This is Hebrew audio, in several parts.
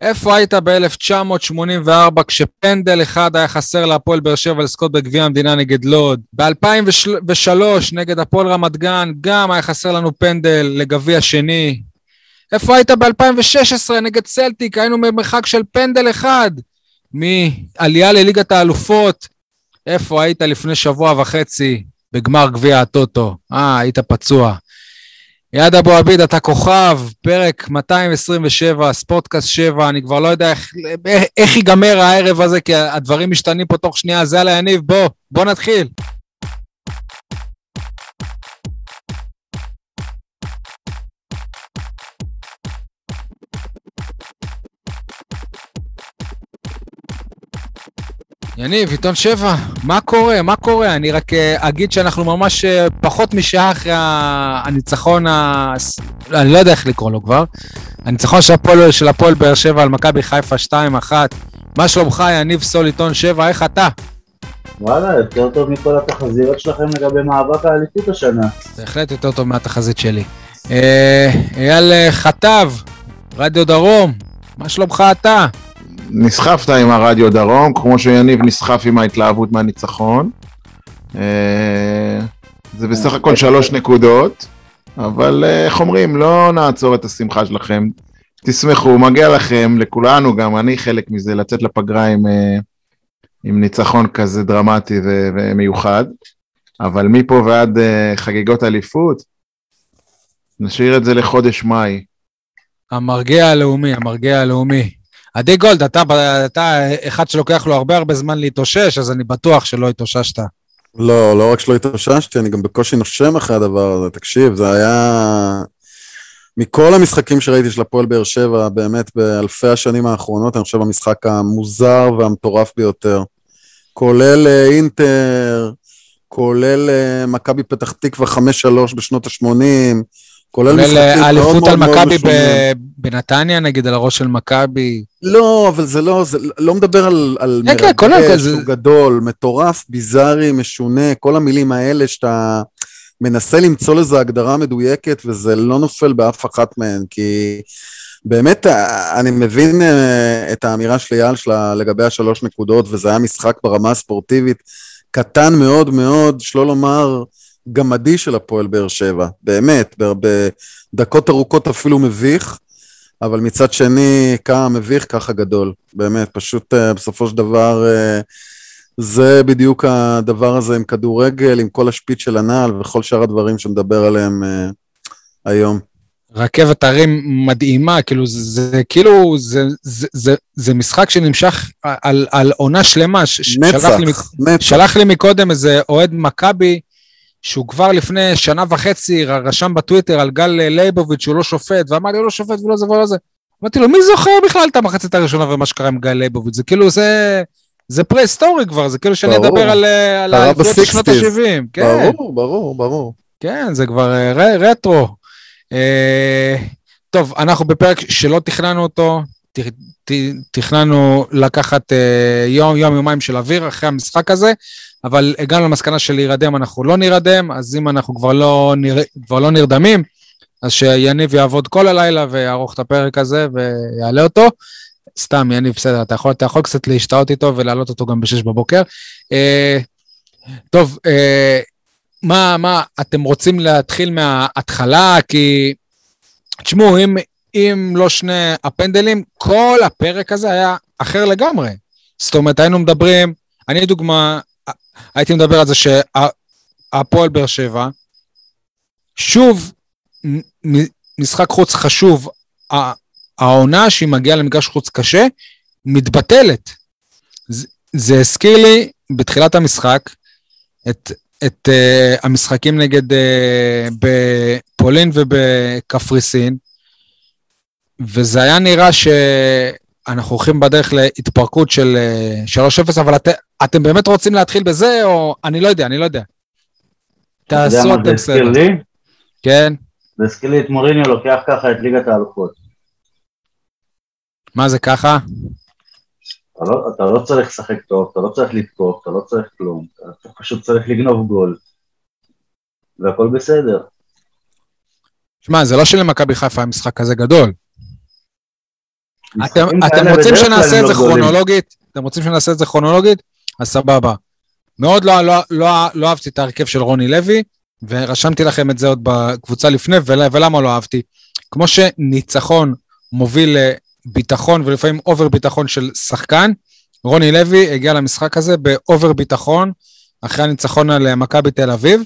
איפה היית ב-1984 כשפנדל אחד היה חסר להפועל באר שבע לזכות בגביע המדינה נגד לוד? ב-2003 נגד הפועל רמת גן גם היה חסר לנו פנדל לגביע שני. איפה היית ב-2016 נגד צלטיק? היינו במרחק של פנדל אחד מעלייה לליגת האלופות. איפה היית לפני שבוע וחצי בגמר גביע הטוטו? אה, היית פצוע. יעד אבו עביד, אתה כוכב, פרק 227, ספורטקאסט 7, אני כבר לא יודע איך, איך ייגמר הערב הזה, כי הדברים משתנים פה תוך שנייה. זה על היניב, בוא, בוא נתחיל. יניב, עיתון שבע, מה קורה? מה קורה? אני רק אה, אגיד שאנחנו ממש אה, פחות משעה אחרי הניצחון, ה... אני לא יודע איך לקרוא לו כבר, הניצחון של הפועל, של הפועל באר שבע על מכבי חיפה 2-1. מה שלומך, יניב סול, עיתון שבע, איך אתה? וואלה, יותר טוב מכל התחזיות שלכם לגבי מאבק האליפות השנה. בהחלט יותר טוב מהתחזית שלי. אה, אייל חטב, רדיו דרום, מה שלומך אתה? נסחפת עם הרדיו דרום, כמו שיניב נסחף עם ההתלהבות מהניצחון. אה, זה בסך הכל שלוש נקודות, אבל אה, איך אומרים, לא נעצור את השמחה שלכם. תשמחו, מגיע לכם, לכולנו גם, אני חלק מזה, לצאת לפגרה עם, אה, עם ניצחון כזה דרמטי ומיוחד. אבל מפה ועד חגיגות אליפות, נשאיר את זה לחודש מאי. המרגיע הלאומי, המרגיע הלאומי. עדי גולד, אתה, אתה אחד שלוקח לו הרבה הרבה זמן להתאושש, אז אני בטוח שלא התאוששת. לא, לא רק שלא התאוששתי, אני גם בקושי נושם אחרי הדבר הזה. תקשיב, זה היה... מכל המשחקים שראיתי של הפועל באר שבע, באמת באלפי השנים האחרונות, אני חושב המשחק המוזר והמטורף ביותר. כולל אה, אינטר, כולל אה, מכבי פתח תקווה 5-3 בשנות ה-80, כולל משחקים מאוד מאוד האליפות על מכבי בנתניה, נגיד, על הראש של מכבי. לא, אבל זה לא, זה לא מדבר על, על כן, כן, מרגש, הוא גדול, מטורף, ביזארי, משונה, כל המילים האלה שאתה מנסה למצוא לזה הגדרה מדויקת, וזה לא נופל באף אחת מהן, כי באמת, אני מבין אה, את האמירה של אייל שלה לגבי השלוש נקודות, וזה היה משחק ברמה הספורטיבית קטן מאוד מאוד, שלא לומר... גמדי של הפועל באר שבע, באמת, בדקות ארוכות אפילו מביך, אבל מצד שני, כמה מביך, ככה גדול, באמת, פשוט uh, בסופו של דבר, uh, זה בדיוק הדבר הזה עם כדורגל, עם כל השפיץ של הנעל וכל שאר הדברים שנדבר עליהם uh, היום. רכבת הרים מדהימה, כאילו זה, זה כאילו, זה, זה, זה, זה משחק שנמשך על, על עונה שלמה. נצח, שלח לי, נצח. שלח לי מקודם איזה אוהד מכבי, שהוא כבר לפני שנה וחצי רשם בטוויטר על גל לייבוביץ' שהוא לא שופט, ואמר לי, הוא לא שופט ולא זה ולא זה. אמרתי לו, מי זוכר בכלל את המחצית הראשונה ומה שקרה עם גל לייבוביץ'? זה כאילו, זה... זה פרה-היסטורי כבר, זה כאילו שאני אדבר על, על שנות ה-70. כן. ברור, ברור, ברור. כן, זה כבר אה, ר, רטרו. אה, טוב, אנחנו בפרק שלא תכננו אותו, תכננו לקחת אה, יום, יום, יומיים של אוויר אחרי המשחק הזה, אבל הגענו למסקנה של להירדם, אנחנו לא נירדם, אז אם אנחנו כבר לא, נר... כבר לא נרדמים, אז שיניב יעבוד כל הלילה ויערוך את הפרק הזה ויעלה אותו. סתם, יניב, בסדר, אתה יכול, אתה יכול קצת להשתאות איתו ולהעלות אותו גם ב-6 בבוקר. אה, טוב, אה, מה, מה, אתם רוצים להתחיל מההתחלה? כי, תשמעו, אם, אם לא שני הפנדלים, כל הפרק הזה היה אחר לגמרי. זאת אומרת, היינו מדברים, אני דוגמה, הייתי מדבר על זה שהפועל באר שבע, שוב, משחק חוץ חשוב, העונה שהיא מגיעה למגרש חוץ קשה, מתבטלת. זה, זה הזכיר לי בתחילת המשחק את, את uh, המשחקים נגד uh, בפולין ובקפריסין, וזה היה נראה ש... אנחנו הולכים בדרך להתפרקות של 3-0, אה, אבל את, אתם באמת רוצים להתחיל בזה, או אני לא יודע, אני לא יודע. תעשו אתם בסדר. כן. זה הזכיר לי את מוריניו לוקח ככה את ליגת האלופות. מה זה ככה? אתה לא, אתה לא צריך לשחק טוב, אתה לא צריך לתקוף, אתה לא צריך כלום, אתה פשוט צריך לגנוב גול, והכל בסדר. שמע, זה לא שלמכבי חיפה היה משחק כזה גדול. אתם, אתם רוצים שנעשה את זה לא. כרונולוגית? אתם רוצים שנעשה את זה כרונולוגית? אז סבבה. מאוד לא, לא, לא, לא אהבתי את ההרכב של רוני לוי, ורשמתי לכם את זה עוד בקבוצה לפני, ול, ולמה לא אהבתי? כמו שניצחון מוביל לביטחון ולפעמים over ביטחון של שחקן, רוני לוי הגיע למשחק הזה ב over ביטחון, אחרי הניצחון על מכבי תל אביב.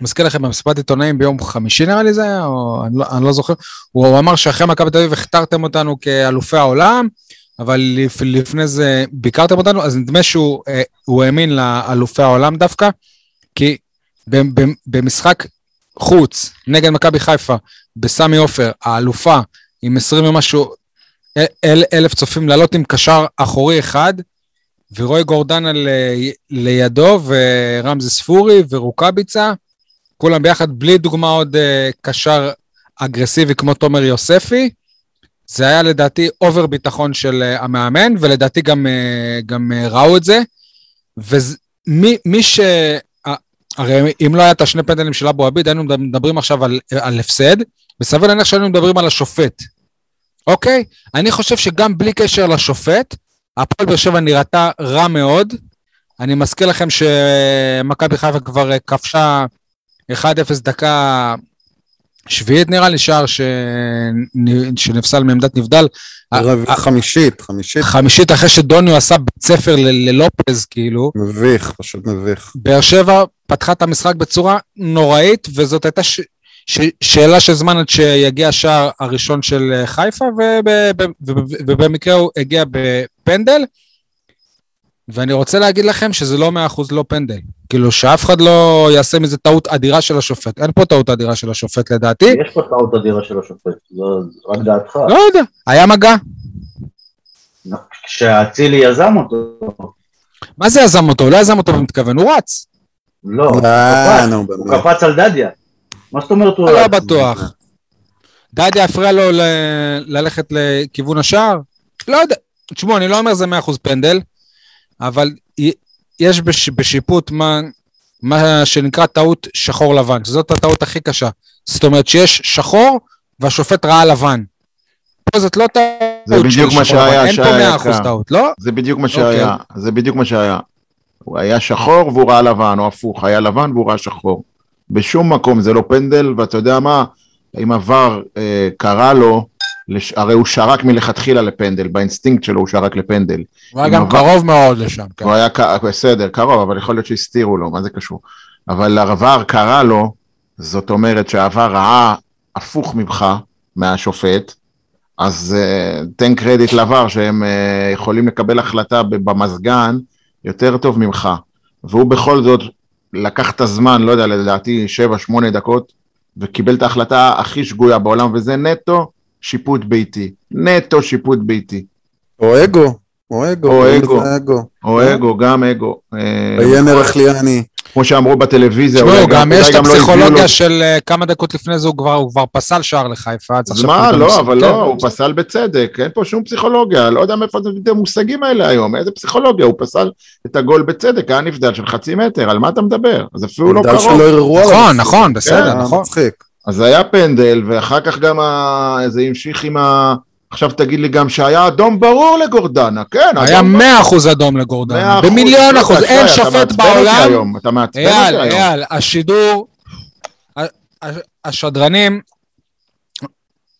מזכיר לכם במסיבת עיתונאים ביום חמישי נראה לי זה היה, או אני לא, אני לא זוכר, הוא, אמר שאחרי מכבי תל אביב הכתרתם אותנו כאלופי העולם, אבל לפ, לפני זה ביקרתם אותנו, אז נדמה שהוא אה, האמין לאלופי העולם דווקא, כי ב- ב- במשחק חוץ נגד מכבי חיפה, בסמי עופר, האלופה עם 20 ומשהו אל, אל, אלף צופים לעלות עם קשר אחורי אחד, ורועי גורדנה ל, לידו, ורמזי ספורי ורוקאביצה, כולם ביחד, בלי דוגמה עוד uh, קשר אגרסיבי כמו תומר יוספי. זה היה לדעתי over ביטחון של uh, המאמן, ולדעתי גם, uh, גם uh, ראו את זה. ומי ש... uh, הרי אם לא היה את השני פנדלים של אבו עביד, היינו מדברים עכשיו על, על הפסד, וסביר להניח שהיינו מדברים על השופט. אוקיי? אני חושב שגם בלי קשר לשופט, הפועל באר שבע נראתה רע מאוד. אני מזכיר לכם שמכבי חיפה כבר כבשה 1-0 דקה שביעית נראה לי, שער ש... שנפסל מעמדת נבדל. חמישית, חמישית. חמישית אחרי שדוניו עשה בית ספר ל- ללופז, כאילו. מביך, פשוט מביך. באר שבע פתחה את המשחק בצורה נוראית, וזאת הייתה ש... ש... שאלה של זמן עד שיגיע השער הראשון של חיפה, וב... ובמקרה הוא הגיע בפנדל. ואני רוצה להגיד לכם שזה לא מאה אחוז לא פנדל. כאילו שאף אחד לא יעשה מזה טעות אדירה של השופט. אין פה טעות אדירה של השופט לדעתי. יש פה טעות אדירה של השופט, זו רק דעתך. לא יודע, היה מגע. כשאצילי יזם אותו. מה זה יזם אותו? הוא לא יזם אותו במתכוון, הוא רץ. לא, הוא אה, קפץ, הוא. קפץ על דדיה. מה זאת אומרת הוא לא רץ? בטוח. דדיה הפריע לו ללכת לכיוון השער? לא יודע. תשמעו, אני לא אומר זה 100% פנדל, אבל יש בש- בשיפוט מה, מה שנקרא טעות שחור לבן, שזאת הטעות הכי קשה. זאת אומרת שיש שחור והשופט ראה לבן. פה זאת לא טעות זה בדיוק של מה שחור לבן, שהיה, אין פה 100% יקר. טעות, לא? זה בדיוק מה אוקיי. שהיה, זה בדיוק מה שהיה. הוא היה שחור והוא ראה לבן, או הפוך, היה לבן והוא ראה שחור. בשום מקום זה לא פנדל, ואתה יודע מה, אם עבר אה, קרא לו, לש... הרי הוא שרק מלכתחילה לפנדל, באינסטינקט שלו הוא שרק לפנדל. הוא היה גם עבר- קרוב מאוד לשם. כן. הוא היה, ק- בסדר, קרוב, אבל יכול להיות שהסתירו לו, מה זה קשור? אבל VAR קרא לו, זאת אומרת שה VAR ראה הפוך ממך, מהשופט, אז uh, תן קרדיט ל VAR שהם uh, יכולים לקבל החלטה במזגן יותר טוב ממך. והוא בכל זאת לקח את הזמן, לא יודע, לדעתי 7-8 דקות, וקיבל את ההחלטה הכי שגויה בעולם, וזה נטו שיפוט ביתי. נטו שיפוט ביתי. או אגו, או אגו. או אגו. אגו. או אה? אגו, גם אגו. אה, עיין ערכליאני. כמו שאמרו בטלוויזיה, תשמעו, גם יש את לא הפסיכולוגיה של אה, כמה דקות לפני זה הוא כבר, הוא כבר פסל שער לחיפה. אז מה, לא. אבל כן. לא, הוא פסל בצדק, אין פה שום פסיכולוגיה, לא יודע מאיפה זה המושגים האלה היום, איזה פסיכולוגיה, הוא פסל את הגול בצדק, היה נבדל של חצי מטר, על מה אתה מדבר? אז אפילו לא קרוב. שלא ערערו עליו. נכון, נכון, בסדר, כן, נכון. מצחיק. אז היה פנדל, ואחר כך גם ה... זה המשיך עם ה... עכשיו תגיד לי גם שהיה אדום ברור לגורדנה, כן, היה 100 אחוז אדום לגורדנה, מאה אחוז. במיליון לא, אחוז, אין שופט בעולם. אתה מעצבן אייל, אותי היום. אייל, השידור, ה- ה- השדרנים,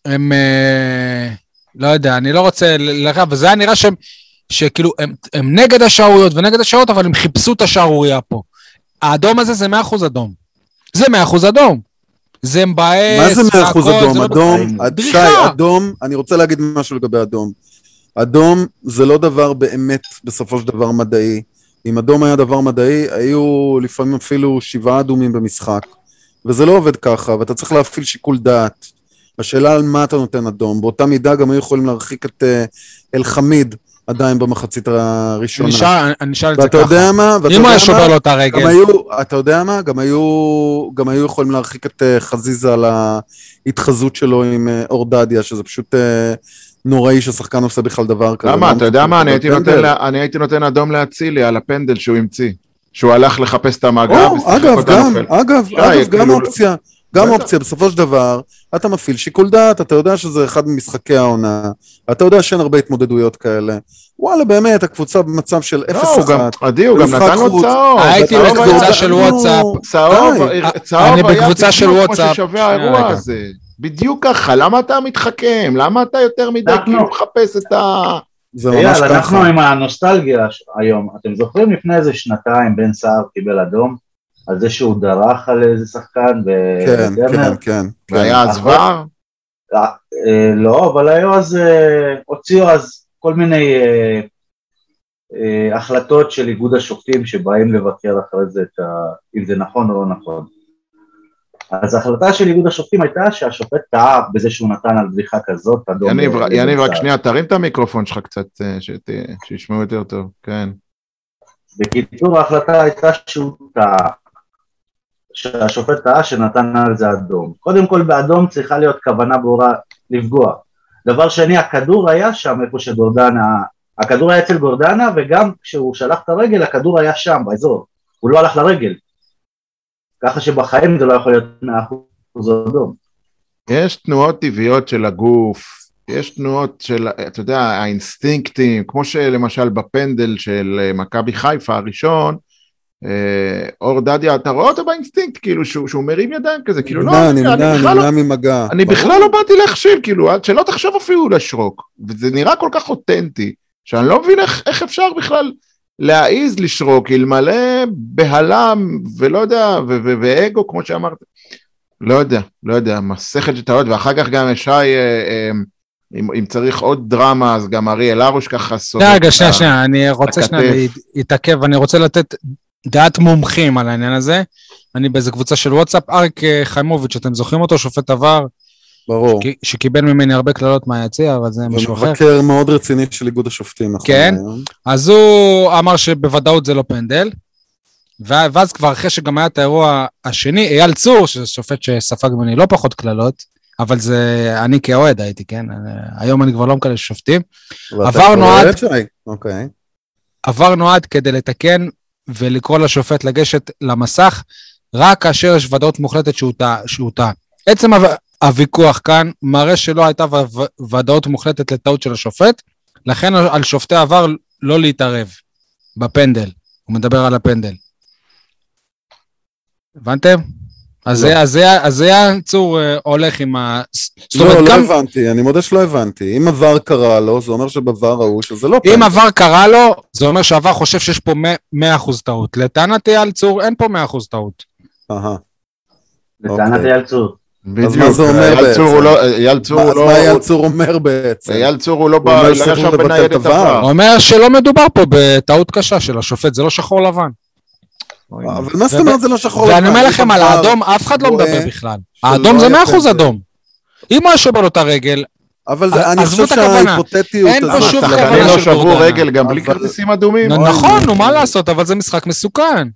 הם, אה, לא יודע, אני לא רוצה, ל- ל- וזה היה נראה שהם, שכאילו, הם, הם נגד השערוריות ונגד השערות, אבל הם חיפשו את השערורייה פה. האדום הזה זה 100% אדום. זה 100% אדום. זה מבאס, מה זה 100% והכל, אדום? זה לא- אדום. שי, אדום, אני רוצה להגיד משהו לגבי אדום. אדום זה לא דבר באמת בסופו של דבר מדעי. אם אדום היה דבר מדעי, היו לפעמים אפילו שבעה אדומים במשחק. וזה לא עובד ככה, ואתה צריך להפעיל שיקול דעת. השאלה על מה אתה נותן אדום. באותה מידה גם היו יכולים להרחיק את אה, אלחמיד עדיין במחצית הראשונה. אני אשאל- אני אשאל את זה ואתה ככה. יודע מה? ואתה אם הוא היה? שובר לו את גם הרגל, היו, אתה יודע מה? גם היו, גם היו יכולים להרחיק את אה, חזיזה על ההתחזות שלו עם אה, אורדדיה, שזה פשוט אה, נוראי ששחקן עושה בכלל דבר כזה. למה, אתה יודע מה, אני הייתי. נותן לה- אני הייתי נותן אדום לאצילי על הפנדל שהוא המציא. שהוא הלך לחפש את המגע או, אגב, גם. אגב, שי, אגב, גם אופציה. גם בטח. אופציה, בסופו של דבר, אתה מפעיל שיקול דעת, אתה יודע שזה אחד ממשחקי העונה, אתה יודע שאין הרבה התמודדויות כאלה. וואלה, באמת, הקבוצה במצב של לא, 0-1. הוא גם, עדי, הוא גם נתן לו. צהוב. הייתי צהוב בקבוצה של וואטסאפ. צהוב, די. צהוב אני היה בקבוצה של בדיוק וואטסאפ. כמו ששווה האירוע. הזה. בדיוק ככה, למה אתה מתחכם? למה אתה יותר מדי כאילו מחפש את ה... זה ממש אייל, ככה. אנחנו עם הנוסטלגיה היום, אתם זוכרים לפני איזה שנתיים בן סער קיבל אדום? על זה שהוא דרך על איזה שחקן כן? כן, כן. כן. והיה אז ור? אה, אה, לא, אבל היו אז, אה, הוציאו אז כל מיני אה, אה, החלטות של איגוד השופטים שבאים לבקר אחרי זה את ה, אם זה נכון או לא נכון. אז ההחלטה של איגוד השופטים הייתה שהשופט טעה בזה שהוא נתן על בדיחה כזאת אדום. יניב, יניב, רק. שנייה, תרים את המיקרופון שלך קצת, שת- שישמעו יותר טוב, כן. בקיצור, ההחלטה הייתה שהוא טעה, שהשופט טעה שנתן על זה אדום. קודם כל באדום צריכה להיות כוונה ברורה לפגוע. דבר שני, הכדור היה שם איפה שגורדנה, הכדור היה אצל גורדנה וגם כשהוא שלח את הרגל הכדור היה שם באזור, הוא לא הלך לרגל. ככה שבחיים זה לא יכול להיות 100% אדום. יש תנועות טבעיות של הגוף, יש תנועות של, אתה יודע, האינסטינקטים, כמו שלמשל בפנדל של אה, מכבי חיפה הראשון, אור דדיה, אתה רואה אותו באינסטינקט, כאילו שהוא, שהוא מרים ידיים כזה, כאילו לא, נמנע, אני, נמנע, אני בכלל לא, ממגע. אני ברור. בכלל לא באתי להכשיל, כאילו, שלא תחשוב אפילו לשרוק, וזה נראה כל כך אותנטי, שאני לא מבין איך, איך אפשר בכלל להעיז לשרוק, אלמלא בהלה ולא יודע, ו- ו- ואגו, כמו שאמרת. לא יודע, לא יודע, מסכת של טעויות, ואחר כך גם שי, אה, אה, אם, אם צריך עוד דרמה, אז גם אריאל הרוש ככה סובב. רגע, שנייה, שנייה, אני רוצה. שנייה להתעכב, אני רוצה לתת דעת מומחים על העניין הזה. אני באיזה קבוצה של וואטסאפ, אריק אה, חיימוביץ', אתם זוכרים אותו, שופט עבר, ברור. ק- שקיבל ממני הרבה קללות מהיציע, אבל זה משהו אחר. ומבקר מאוד רציני של איגוד השופטים. נכון כן. להיום. אז הוא אמר שבוודאות זה לא פנדל, ואז כבר אחרי שגם היה את האירוע השני, אייל צור, שזה שופט שספג ממני לא פחות קללות, אבל זה, אני כאוהד הייתי, כן? היום אני כבר לא מקלל שופטים. ואתה עבר כבר נועד- אוהד, שי? אוקיי. עבר נועד כדי לתקן ולקרוא לשופט לגשת למסך, רק כאשר יש ודאות מוחלטת שהוא טעה. עצם הו- הוויכוח כאן מראה שלא הייתה ודאות מוחלטת לטעות של השופט, לכן על שופטי עבר לא להתערב בפנדל. הוא מדבר על הפנדל. הבנתם? אז לא. זה- אז זה- אז זה היה צור אה, הולך עם ה... לא, אומרת, לא גם הבנתי, אני מודה שלא הבנתי. אם עבר קרה לו, זה אומר שבעבר ההוא שזה לא אם. עבר קרה לו, זה אומר שעבר חושב שיש פה 100% טעות. לטענת אייל צור אין פה 100% טעות. אהה. לטענת. אייל צור. בדיוק, מה זה אומר אייל צור בעצם? הוא לא, אייל צור מה- הוא אז לא, מה אייל צור אומר בעצם? אייל צור הוא לא בא, לא ישב בניידת. עבר. הוא אומר שלא מדובר פה בטעות קשה של השופט, זה לא שחור לבן. אבל מה זאת אומרת זה לא שחור ואני לבן? אומר יש לכם, על האדום אף אחד לא מדבר בכלל. האדום זה היה 100% פנדל. אדום. אם הוא היה שובר לו את הרגל, אבל אני חושב. שההיפותטיות אין פה. שום כוונה לא שברו. רגל גם בלי כרטיסים אדומים. נכון, נו, מה. לעשות, אבל זה משחק מסוכן.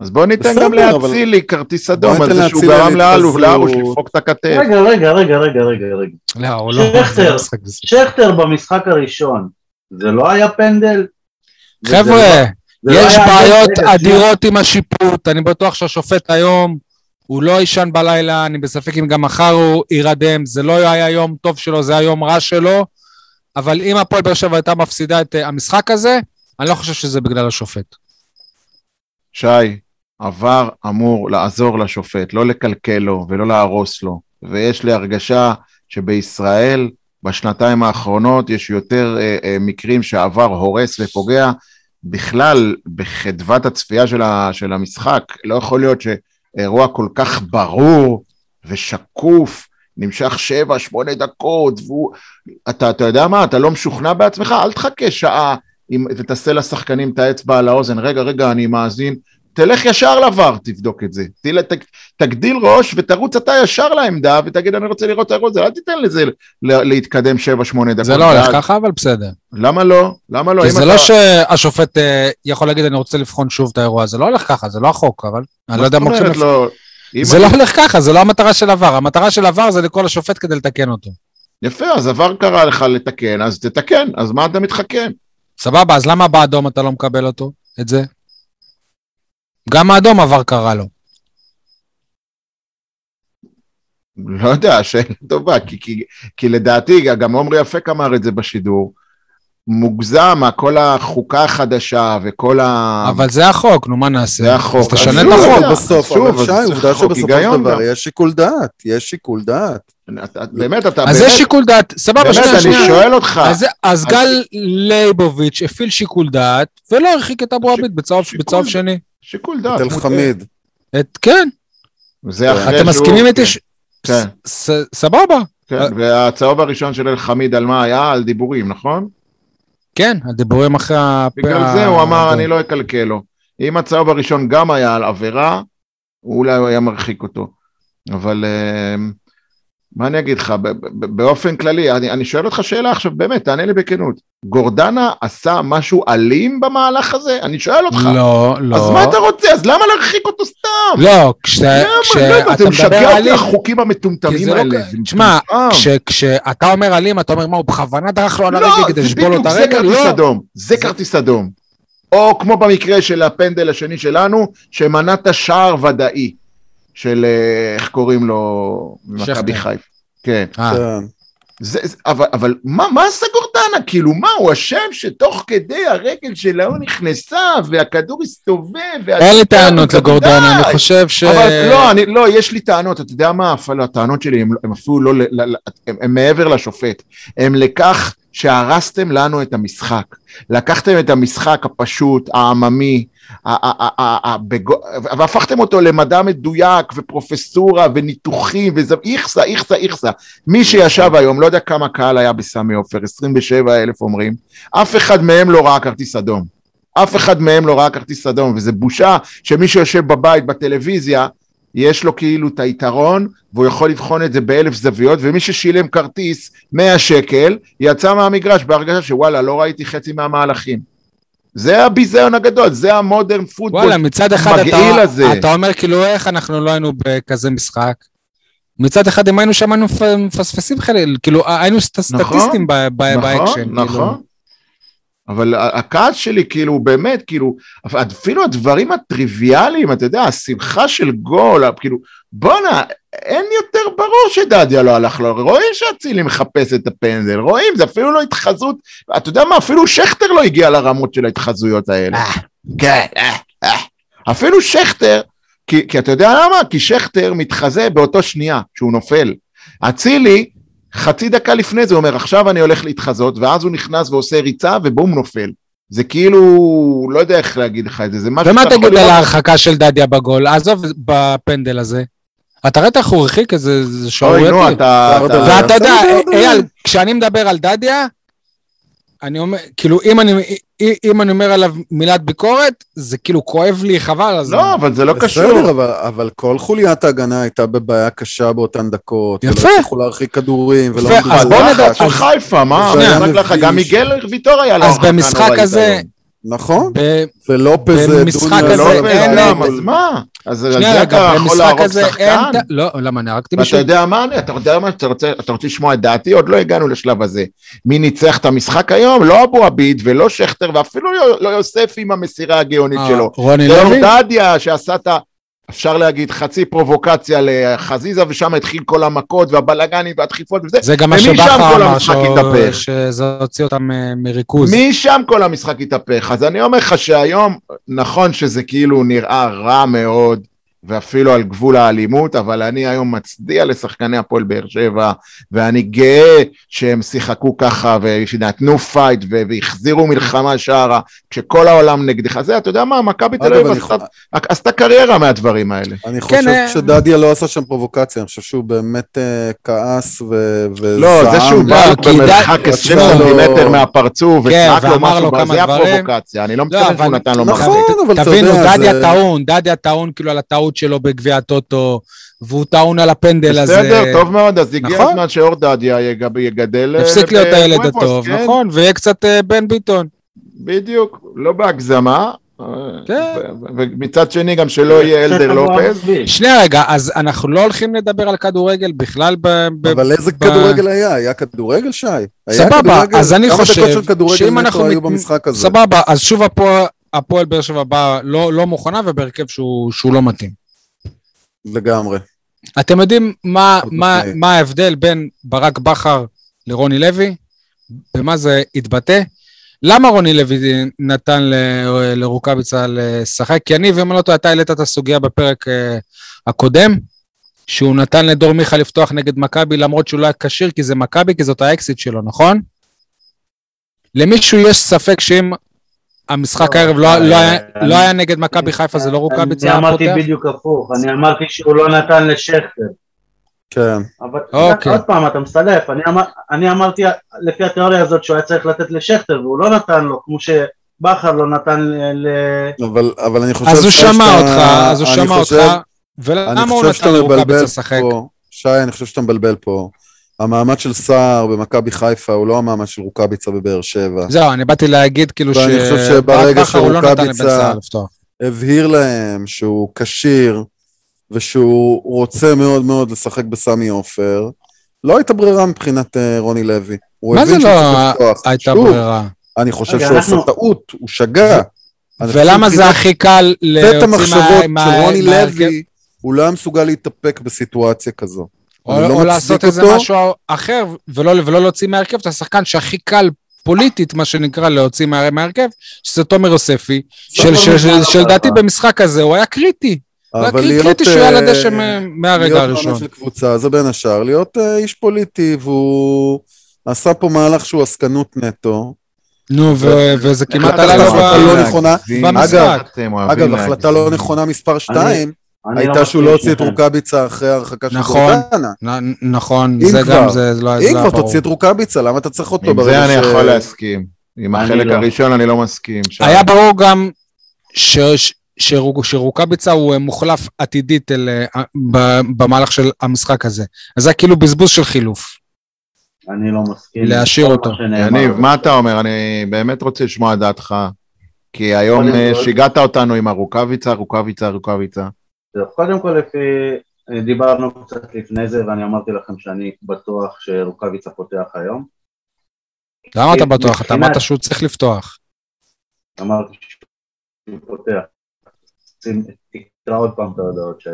אז בוא ניתן גם לאצילי כרטיס אדום על זה שהוא גרם לאלוף להתפזרות. לארוש לדפוק את הכתף. רגע, רגע, רגע, רגע, רגע, רגע. לא, לא... שכטר. במשחק הראשון, זה לא היה פנדל? חבר'ה, זה יש היה- בעיות. אדירות עם השיפוט, אני בטוח שהשופט היום, הוא לא יישן בלילה, אני בספק אם גם מחר הוא יירדם, זה לא היה יום טוב שלו, זה היה יום רע שלו, אבל אם הפועל באר שבע הייתה מפסידה את אה, המשחק הזה, אני לא חושב שזה בגלל השופט. שי, עבר אמור לעזור לשופט, לא לקלקל לו ולא להרוס לו. ויש לי הרגשה שבישראל, בשנתיים האחרונות, יש יותר אה, אה, מקרים שעבר הורס ופוגע. בכלל, בחדוות הצפייה של, ה, של המשחק, לא יכול להיות שאירוע כל כך ברור ושקוף, נמשך שבע, שמונה דקות, והוא... אתה, אתה יודע מה, אתה לא משוכנע בעצמך, אל תחכה שעה אם, ותעשה לשחקנים את האצבע על האוזן, רגע, רגע, אני מאזין, תלך ישר לבר, תבדוק את זה. תל, ת, תגדיל ראש ותרוץ אתה ישר לעמדה ותגיד, אני רוצה לראות את האירוע הזה, אל תיתן לזה ל- להתקדם 7-8 דקות. זה לא הולך ככה, אבל בסדר. למה לא? למה לא? זה אתה- לא שהשופט אה, יכול להגיד, אני רוצה לבחון שוב את האירוע, זה לא הולך ככה, זה לא החוק, אבל אני לא יודע מה זאת אומרת לא? זה אני- לא הולך ככה, זה לא המטרה של עבר. המטרה של עבר זה לקרוא לשופט כדי לתקן אותו. יפה, אז עבר קרה לך לתקן, אז תתקן, אז מה אתה מתחכם? סבבה, אז למה באדום אתה לא מקבל אותו, את זה? גם האדום עבר קרה לו. לא יודע, שאלה טובה, כי, כי, כי לדעתי, גם עמרי אפק אמר את זה בשידור, מוגזם, כל החוקה החדשה וכל ה... אבל זה החוק, נו מה נעשה? זה החוק. אז תשנה אז את החוק. בסוף, שוב, אבל אז שי, עובדה שבסופו של דבר. יש שיקול דעת, יש שיקול דעת. אתה- באמת, אתה אז באמת, יש שיקול דעת, סבבה, באמת, שנייה, אני שנייה. שואל אותך, אז, אז גל לייבוביץ' הפעיל שיקול דעת ולא הרחיק את אבו עביד בצהוב. שני. שיקול דעת. חמיד. את, כן, זה אחרי אתם שהוא- מסכימים איתי? כן, כן. סבבה, כן, והצהוב הראשון של אלחמיד על מה היה? על דיבורים, נכון? כן, הדיבורים אחרי הפ... בגלל זה הוא אמר, אני לא אקלקל לו. אם הצהוב הראשון גם היה על עבירה, הוא אולי היה מרחיק אותו. אבל אה, מה אני אגיד לך, באופן כללי, אני, אני שואל אותך שאלה עכשיו, באמת, תענה לי בכנות. גורדנה עשה משהו אלים במהלך הזה? אני שואל אותך. לא, לא. אז מה אתה רוצה? אז למה להרחיק אותו סתם? לא, כש- למה? לא יודע, כשאתה זה מדבר משגע אותי אלים, החוקים המטומטמים זה לא האלה. זה תשמע. כש- כשאתה אומר אלים, אתה אומר, מה, הוא בכוונה דרך לו על לא, הרגל כדי זה לשבור לו את בדיוק, זה הרגל? כרטיס לא. אדום, זה כרטיס אדום. או כמו במקרה של הפנדל השני שלנו, שמנעת שער ודאי של, אה, איך קוראים לו, מכבי. חיפה. כן. אה, כן. זה, זה, אבל, אבל מה, מה עשה גורדנה? כאילו, מה, הוא אשם שתוך כדי הרגל שלו נכנסה, והכדור הסתובב, אין לי טענות. לגורדנה, אני חושב ש... אבל לא, אני, לא, יש לי טענות, אתה יודע מה, אפילו הטענות שלי הם, הם אפילו לא, ל- ל- הם, הם מעבר לשופט, הם לכך שהרסתם לנו את המשחק. לקחתם את המשחק הפשוט, העממי, והפכתם אותו למדע מדויק ופרופסורה וניתוחים וזה איכסה, איכסה, איכסה. מי שישב היום, לא יודע כמה קהל היה בסמי עופר, 27 אלף אומרים, אף אחד מהם לא ראה כרטיס אדום. אף אחד מהם לא ראה כרטיס אדום, וזה בושה שמי שיושב בבית בטלוויזיה, יש לו כאילו את היתרון, והוא יכול לבחון את זה באלף זוויות, ומי ששילם כרטיס 100 שקל, יצא מהמגרש בהרגשה שוואלה, לא ראיתי חצי מהמהלכים. זה הביזיון הגדול, זה ה modern football. וואלה, מצד אחד אתה, הזה. אתה אומר כאילו איך אנחנו לא היינו בכזה משחק. מצד אחד אם היינו שם היינו מפ- מפספסים חלק, כאילו היינו נכון, סטטיסטים ב- ב- באקשן. נכון, כאילו. נכון. אבל הכעס שלי, כאילו, הוא באמת, כאילו, אפילו הדברים הטריוויאליים, אתה יודע, השמחה של גול, כאילו, בואנה, אין יותר ברור שדדיה לא הלך לו, רואים שאצילי מחפש את הפנדל, רואים, זה אפילו לא התחזות, אתה יודע מה, אפילו שכטר לא הגיע לרמות של ההתחזויות האלה. כן, אה, אה. אפילו שכטר, כי, כי אתה יודע למה? כי שכטר מתחזה באותו שנייה שהוא נופל. אצילי, חצי דקה לפני זה הוא אומר, עכשיו אני הולך להתחזות, ואז הוא נכנס ועושה ריצה ובום נופל. זה כאילו, לא יודע איך להגיד לך את זה, זה משהו ומה תגיד על ההרחקה של דדיה בגול? עזוב בפנדל הזה. אתה ראית איך הוא הרחיק? איזה שערורייתי. נו, אתה... ברדה, אתה- ואתה יודע, אייל, כשאני מדבר על דדיה, אני אומר, כאילו, אם אני, אם אני אומר עליו מילת ביקורת, זה כאילו כואב לי חבל על הזמן. לא, אבל זה לא קשור. בסדר, אבל, אבל כל חוליית ההגנה הייתה בבעיה קשה באותן דקות. יפה. ולא הצליחו להרחיק כדורים, ולא יפה, אז בוא בלחץ. נדע- אז- חיפה, מה? זה אני היה אומר לך, גם. מיגל ויטור היה לו אז הרחקה במשחק נוראית הזה-. נכון? ב- ולופז... במשחק דוניו, הזה לא לא, אין- גם, אז מה? אז על שנייה זה רגע, אתה יכול במשחק להרוג הזה אין... שחקן? ד- לא, למה, אני הרגתי ואתה מישהו? יודע מה אני, אתה יודע מה, אתה רוצה, אתה רוצה לשמוע את דעתי? עוד לא הגענו לשלב הזה. מי ניצח את המשחק היום? לא אבו עביד ולא שכטר ואפילו לא- לא יוסף עם המסירה הגאונית אה, שלו. רוני זה לוי? אורדדיה שעשה את ה... אפשר להגיד חצי פרובוקציה לחזיזה ושם התחיל כל המכות והבלגנים והדחיפות וזה. זה גם מה שבכר אמר. שזה הוציא אותם אה, מריכוז. משם כל המשחק התהפך. אז אני אומר לך שהיום, נכון שזה כאילו נראה רע מאוד, ואפילו על גבול האלימות, אבל אני היום מצדיע לשחקני הפועל באר שבע, ואני גאה שהם שיחקו ככה, ושנתנו fight, והחזירו מלחמה שערה, כשכל העולם נגדך. זה, אתה יודע מה, מכבי תל אביב עשתה- קריירה מהדברים האלה. אני כן, חושב אה, שדדיה לא עשה שם פרובוקציה, אני חושב שהוא באמת אה, כעס ו- וזעם. לא, זה שהוא לא, בא כי במרחק ד- 20 עשה לו- סנטימטר מהפרצוף, כן, וצעק לו משהו, זה. הפרובוקציה, אני לא לא, מתכוון שהוא נתן לו נכון, מחזק. אבל אתה תבינו, יודע, דדיה זה- טעון, דדיה טעון כאילו על הטעות שלו בגביע הטוטו, והוא טעון על הפנדל הזה. בסדר, טוב מאוד, אז הגיע נכון. הזמן שאור דדיה יג- יגדל... אה, הפסיק להיות הילד הטוב, כן? נכון, ויהיה קצת אה, בן ביטון. בדיוק, לא בהגזמה. אה, כן. ומצד שני גם שלא יהיה אלדר לופז. שנייה רגע, אז אנחנו לא הולכים לדבר על כדורגל בכלל ב... ב- אבל איזה כדורגל היה? היה כדורגל, שי? סבבה? אז אני כמה חושב דקות של כדורגל שאם אנחנו היו מת- במשחק הזה? סבבה, אז שוב הפועל- באר שבע באה לא לא מוכנה ובהרכב שהוא לא מתאים. לגמרי. אתם יודעים מה. מה, מה ההבדל בין ברק בכר לרוני לוי? במה זה התבטא? למה רוני לוי נתן ל- לרוקאביצה לשחק? כי אני, ואם אני לא טועה, אתה העלית את הסוגיה בפרק אה, הקודם, שהוא נתן לדור מיכה לפתוח נגד מכבי, למרות שהוא לא היה כשיר, כי זה מכבי, כי זאת האקסיט שלו, נכון? למישהו יש ספק שאם המשחק לא, הערב לא, לא, היה, אני- לא היה נגד מכבי חיפה, זה לא רוקאביצה אני היה אמרתי פותח? בדיוק הפוך, אני אמרתי שהוא לא נתן לשכטר. כן. אבל אוקיי. עוד פעם, אתה מסלף, אני, אמר, אני אמרתי לפי התיאוריה הזאת שהוא היה צריך לתת לשכטר והוא לא נתן לו, כמו שבכר לא נתן ל... אבל, אבל אני חושב אז הוא שמע אותך, אז הוא אני שמע חושב- אותך, אני ולמה הוא נתן מבלבל לשחק? שי, אני חושב שאתה מבלבל פה. המעמד של סער במכבי חיפה הוא לא המעמד של רוקאביצה בבאר שבע. זהו, אני באתי להגיד כאילו ואני חושב שברגע לא שרוקאביצה- לפתוח. הבהיר להם שהוא כשיר ושהוא רוצה מאוד מאוד לשחק בסמי עופר, לא הייתה ברירה מבחינת אה, רוני לוי. מה זה לא. הייתה שוב, ברירה? אני חושב שהוא עשה טעות, הוא שגה. ולמה זה הכי קל להוציא המחשבות מה- של מה- רוני מההרכב? לוי, הוא לא היה מסוגל להתאפק בסיטואציה כזו. או, לא או לעשות איזה אותו. משהו אחר, ולא, ולא להוציא מההרכב את השחקן שהכי קל פוליטית, מה שנקרא, להוציא מה, מההרכב, שזה תומר יוספי, של- תומר של- של- מזמן שלדעתי לא במשחק הזה הוא היה קריטי. אבל להיות, קריטי שהוא היה על אה, הדשא מהרגע להיות הראשון. מאמן של קבוצה זה בין השאר, להיות אה, איש פוליטי, והוא עשה פה מהלך שהוא עסקנות נטו. נו, ו- וזה כמעט עלה לו. לא נכונה. להגזים? במשחק. אגב, החלטה לא? נכונה מספר 2 אני הייתה לא שהוא מסכים לא הוציא את. רוקאביצה אחרי ההרחקה של נכון. גורדנה. נכון, אם זה כבר. גם, זה לא אם כבר היה ברור. תוציא את רוקאביצה, למה אתה צריך אותו עם ברגע זה אני יכול להסכים. עם אני החלק לא. הראשון אני לא מסכים. היה ברור גם ש- ש- שרוק- שרוקאביצה הוא אה, מוחלף עתידית אה, ב- במהלך של המשחק הזה. אז זה כאילו בזבוז של חילוף. אני לא מסכים. להשאיר אותו. יניב, מה אתה אומר? אני באמת רוצה לשמוע את דעתך. כי היום אה, שיגעת אותנו עם הרוקאביצה, רוקאביצה, רוקאביצה. טוב, קודם כל לפי, דיברנו קצת לפני זה ואני אמרתי לכם שאני בטוח שרוקאביצה פותח היום. למה אתה בטוח? אתה מבחינת- אמרת שהוא צריך לפתוח. אמרתי שהוא פותח. תקרא עוד פעם את ההודעות שי.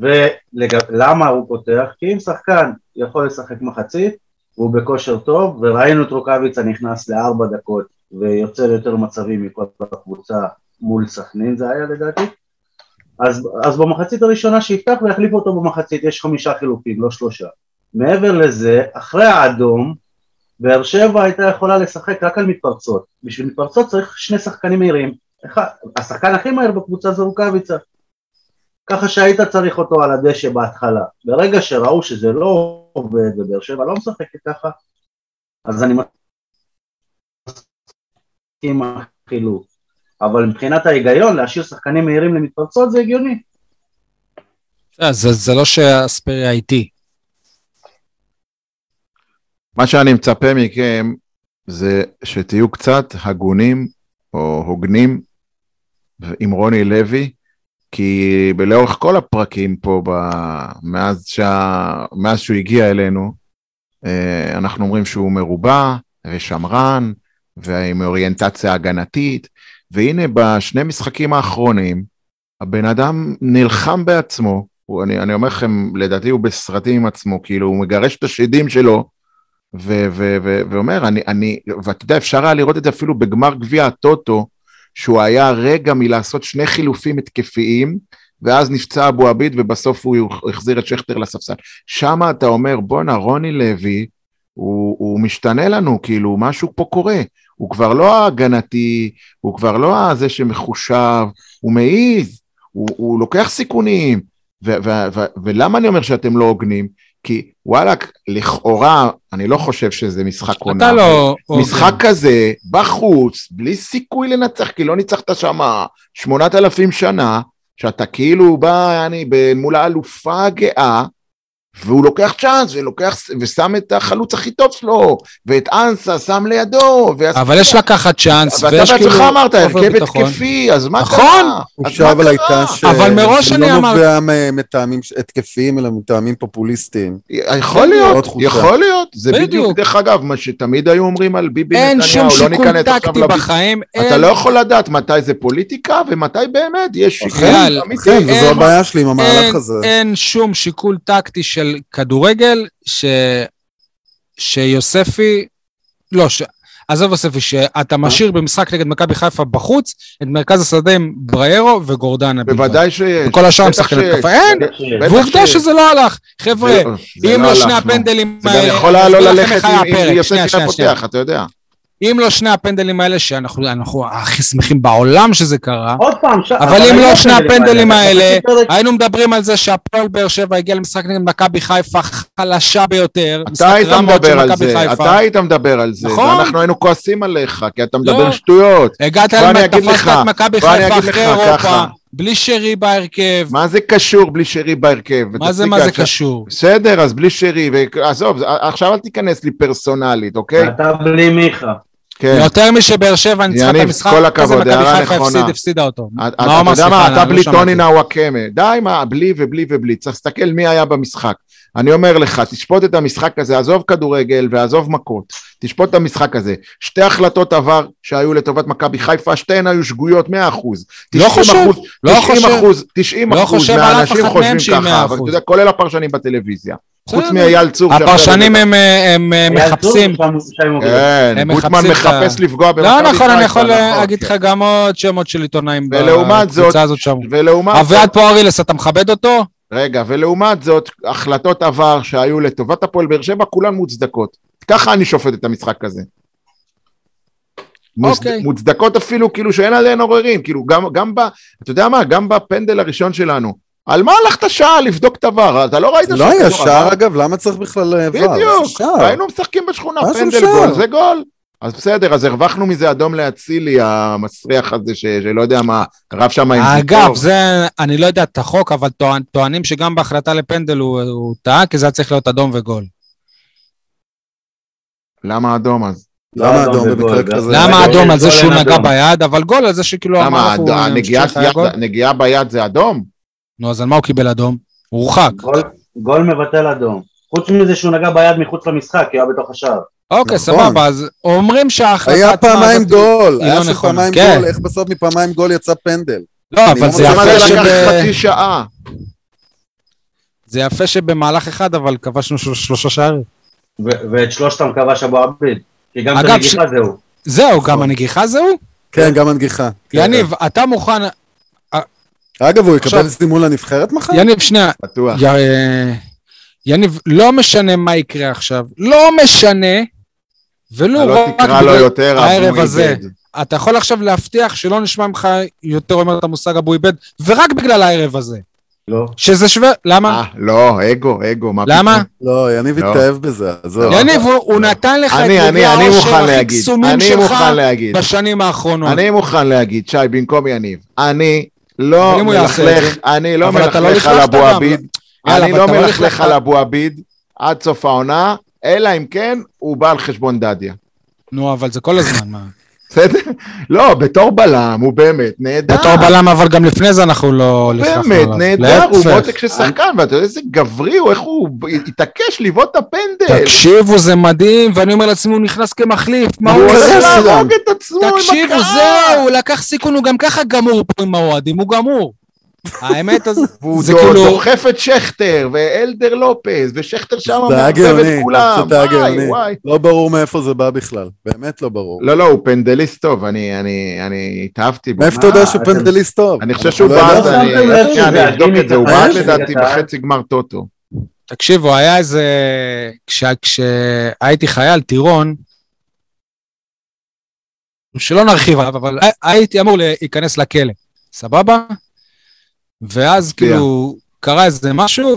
ולמה הוא פותח? כי אם שחקן יכול לשחק מחצית, והוא בכושר טוב, וראינו את רוקאביצה נכנס לארבע דקות ויוצר יותר מצבים מכל הקבוצה מול סכנין זה היה לדעתי, אז, אז במחצית הראשונה שיפתח ויחליף אותו במחצית, יש חמישה חילופים, לא שלושה. מעבר לזה, אחרי האדום, באר שבע הייתה יכולה לשחק רק על מתפרצות. בשביל מתפרצות צריך שני שחקנים מהירים. אחד, השחקן הכי מהיר בקבוצה זה רוקאביצה. ככה שהיית צריך אותו על הדשא בהתחלה. ברגע שראו שזה לא עובד ובאר שבע לא משחקת ככה, אז אני מסכים עם החילוף. אבל מבחינת ההיגיון, להשאיר שחקנים מהירים למתפרצות זה הגיוני. אה, זה זה לא שאספריה איתי. מה שאני מצפה מכם זה שתהיו קצת הגונים או הוגנים עם רוני לוי, כי לאורך כל הפרקים פה, ב... מאז, שה... מאז שהוא הגיע אלינו, אה, אנחנו אומרים שהוא מרובע ושמרן ועם אוריינטציה הגנתית, והנה בשני משחקים האחרונים, הבן אדם נלחם בעצמו, הוא, אני, אני אומר לכם, לדעתי הוא בסרטים עם עצמו, כאילו הוא מגרש את השדים שלו, ו- ו- ו- ואומר, אני, אני, ואתה יודע, אפשר היה לראות את זה אפילו בגמר גביע הטוטו, שהוא היה רגע מלעשות שני חילופים התקפיים, ואז נפצע אבו עביד, ובסוף הוא החזיר את שכטר לספסל. שם אתה אומר, בואנה, רוני לוי, הוא, הוא משתנה לנו, כאילו, משהו פה קורה. הוא כבר לא ההגנתי, הוא כבר לא זה שמחושב, הוא מעיז, הוא, הוא לוקח סיכונים. ו- ו- ו- ולמה אני אומר שאתם לא הוגנים? כי וואלכ, לכאורה, אני לא חושב שזה משחק עונה. אתה לא... משחק כזה, בחוץ, בלי סיכוי לנצח, כי לא ניצחת שמה 8,000 שנה, שאתה כאילו בא, אני, מול האלופה הגאה, והוא לוקח צ'אנס, ולוקח, ושם את החלוץ הכי טוב שלו, ואת אנסה שם לידו, אבל יש לקחת צ'אנס, ואתה ויש כאילו... בעצמך אמרת, הרכב. התקפי, אז מה נכון. קרה? תחושה מה אבל? הייתה ש... אבל מראש זה אני לא אמרתי- נובע מ- מטעמים ש- התקפיים, אלא מטעמים פופוליסטיים. יכול עוד להיות. יכול להיות, זה בדיוק. דרך אגב, מה שתמיד היו אומרים על ביבי אין שום נתניהו, לא שיקול ניכנס עכשיו טקטי. בחיים. אתה לא יכול לדעת מתי זה פוליטיקה ומתי באמת יש אייל, שיקול אמיתי. כן, וזו הבעיה שלי עם המהלך הזה. אין שום שיקול טקטי של כדורגל ש... שיוספי, לא, ש... עזוב יוספי, שאתה משאיר במשחק נגד מכבי חיפה בחוץ את מרכז השדה עם בריירו וגורדנה. בוודאי שיש. וכל השאר משחקים שיש. התקפה. אין, ועובדה. שזה לא הלך. חבר'ה, זה אם לא לא שני. הפנדלים זה גם האלה... יכול היה לא ללכת איך היה אם- אם הפרק. יוסף שנייה, היה. פותח, אתה יודע. אם לא שני הפנדלים האלה, שאנחנו אנחנו הכי שמחים בעולם שזה קרה, עוד פעם, ש- אבל אם לא שני הפנדלים האלה, היינו מדברים על זה שהפועל באר שבע הגיע למשחק נגד מכבי חיפה חלשה ביותר. אתה היית מדבר על זה, חיפה. אתה היית מדבר על זה, נכון. ואנחנו היינו כועסים עליך, כי אתה לא. מדבר שטויות. הגעת אגיד תפסת את מכבי חיפה אחרי אירופה. בלי שרי בהרכב. מה זה קשור בלי שרי בהרכב? מה זה מה זה קשור? בסדר, אז בלי שרי, ועזוב, עכשיו אל תיכנס לי פרסונלית, אוקיי? אתה בלי מיכה. כן. יותר משבאר שבע ניצחה את המשחק, כל הכבוד, מכבי הערה חיפה נכונה. הפסיד, הפסידה אותו. אתה? יודע מה, אתה בלי לא שמעתי. טוני נוואקמה. די, מה, בלי ובלי ובלי. צריך להסתכל מי היה במשחק. אני אומר לך, תשפוט את המשחק הזה, עזוב כדורגל ועזוב מכות. תשפוט את המשחק הזה. שתי החלטות עבר שהיו לטובת מכבי חיפה, שתיהן היו שגויות 100%. לא 90%, חושב, לא 90 חושב. אחוז, 90 לא אחוז מהאנשים חושבים ככה, אבל 100%. אתה יודע, כולל הפרשנים בטלוויזיה. חוץ. מאייל צור. הפרשנים הם, אה, הם אה, מחפשים. כן, גוטמן מחפש לפגוע במכבי לא חיפה. נכון, אני יכול אה, נכון, להגיד כן. לך גם עוד שמות של עיתונאים זאת- בקבוצה הזאת שם. ולעומת אביעד פוארילס, אתה מכבד אותו? רגע, ולעומת זאת, החלטות עבר שהיו לטובת הפועל באר שבע, כולן מוצדקות. ככה אני שופט את המשחק הזה. מוצד- אוקיי. מוצדקות אפילו, כאילו שאין עליהן עוררין, כאילו גם, גם ב... אתה יודע מה? גם בפנדל הראשון שלנו. על מה הלכת שעה לבדוק את הוואר? אתה לא ראית זה לא היה שער? אגב, למה צריך בכלל אה, ור? בדיוק. היינו משחקים בשכונה, פנדל? גול, זה גול. אז בסדר, אז הרווחנו מזה אדום לאצילי, המסריח הזה, ש- שלא יודע מה, רב שם עם אגב, זיפור. זה, אני לא יודע את החוק, אבל טוען- טוענים שגם בהחלטה לפנדל הוא הוא טעה, כי זה היה צריך להיות אדום וגול. למה אדום אז? למה אדום במקרה. כזה? זה למה אדום על זה שהוא נגע. ביד, אבל גול על זה שכאילו למה המהלך הוא הנגיעת המשיך, היה גול? יד- נגיעה ביד זה אדום? נו, אז על מה הוא קיבל אדום? הוא הורחק. גול- גול מבטל אדום. חוץ מזה שהוא נגע ביד מחוץ למשחק, כי הוא היה בתוך השער. אוקיי, נכון. סבבה, אז אומרים שההחלטה... היה פעמיים גול, היה לא שם נכונה. פעמיים כן. גול, איך בסוף מפעמיים גול יצא פנדל? לא, אבל לא זה יפה שב-. חצי שעה? זה יפה שבמהלך אחד, אבל כבשנו של- שלושה שערים. ו- ואת שלושתם כבש אבו עביד. כי גם הנגיחה זהו. זהו, גם הנגיחה זהו? כן, גם הנגיחה. יניב, אתה מוכן... אגב, הוא יקבל זימון לנבחרת מחר? יניב, שנייה. בטוח. אה, יניב, לא משנה מה יקרה עכשיו. לא משנה, ולו לא רק תקרא לו בגלל יותר הערב הזה. אתה יכול עכשיו להבטיח שלא נשמע ממך יותר אומר את המושג אבו איבד, ורק בגלל הערב הזה. לא. שזה שווה, למה? אה, לא, אגו, אגו, מה למה? פתאום? לא, יניב לא. התאהב בזה, עזוב. יניב, הוא הוא נתן לך את אני, אני האושר מוכן הכי קסומים אני שלך מוכן להגיד, בשנים האחרונות. אני מוכן להגיד, שי, במקום יניב, אני לא מלכלך, אני לא אתה לא מלכלך על אבו. עביד, אני לא לא מלכלך. על אבו עביד עד סוף העונה, אלא אם כן הוא בא על חשבון דדיה. נו, אבל זה כל הזמן, מה? בסדר? לא, בתור בלם הוא באמת נהדר. בתור בלם, אבל גם לפני זה אנחנו לא... באמת. נהדר, הוא. מותק של שחקן, ואתה יודע איזה גברי הוא, איך הוא התעקש לבעוט את הפנדל. תקשיבו, זה מדהים, ואני אומר לעצמי, הוא נכנס כמחליף, מה הוא הוא הולך עושה? להרוג את עצמו עם תקשיבו, הקהל. זהו, הוא לקח סיכון, הוא גם ככה גמור פה עם האוהדים, הוא גמור. האמת, אז והוא זה דו- כאילו... דוחף את שכטר, ואלדר לופז, ושכטר שם מערבב את כולם. וואי. וואי. לא ברור מאיפה זה בא בכלל, באמת לא ברור. לא, לא, הוא פנדליסט טוב, אני, אני, אני התאהבתי בו. מאיפה אתה יודע שהוא פנדליסט טוב? אני חושב שהוא לא בעט, ידענו. אני אני אבדוק את זה, הוא בעט הקטן לדעתי בחצי גמר טוטו. תקשיבו, היה איזה... כש- כשהייתי חייל, טירון, שלא נרחיב עליו, אבל הי- הייתי אמור להיכנס לכלא, סבבה? ואז מפתיע. כאילו קרה איזה משהו,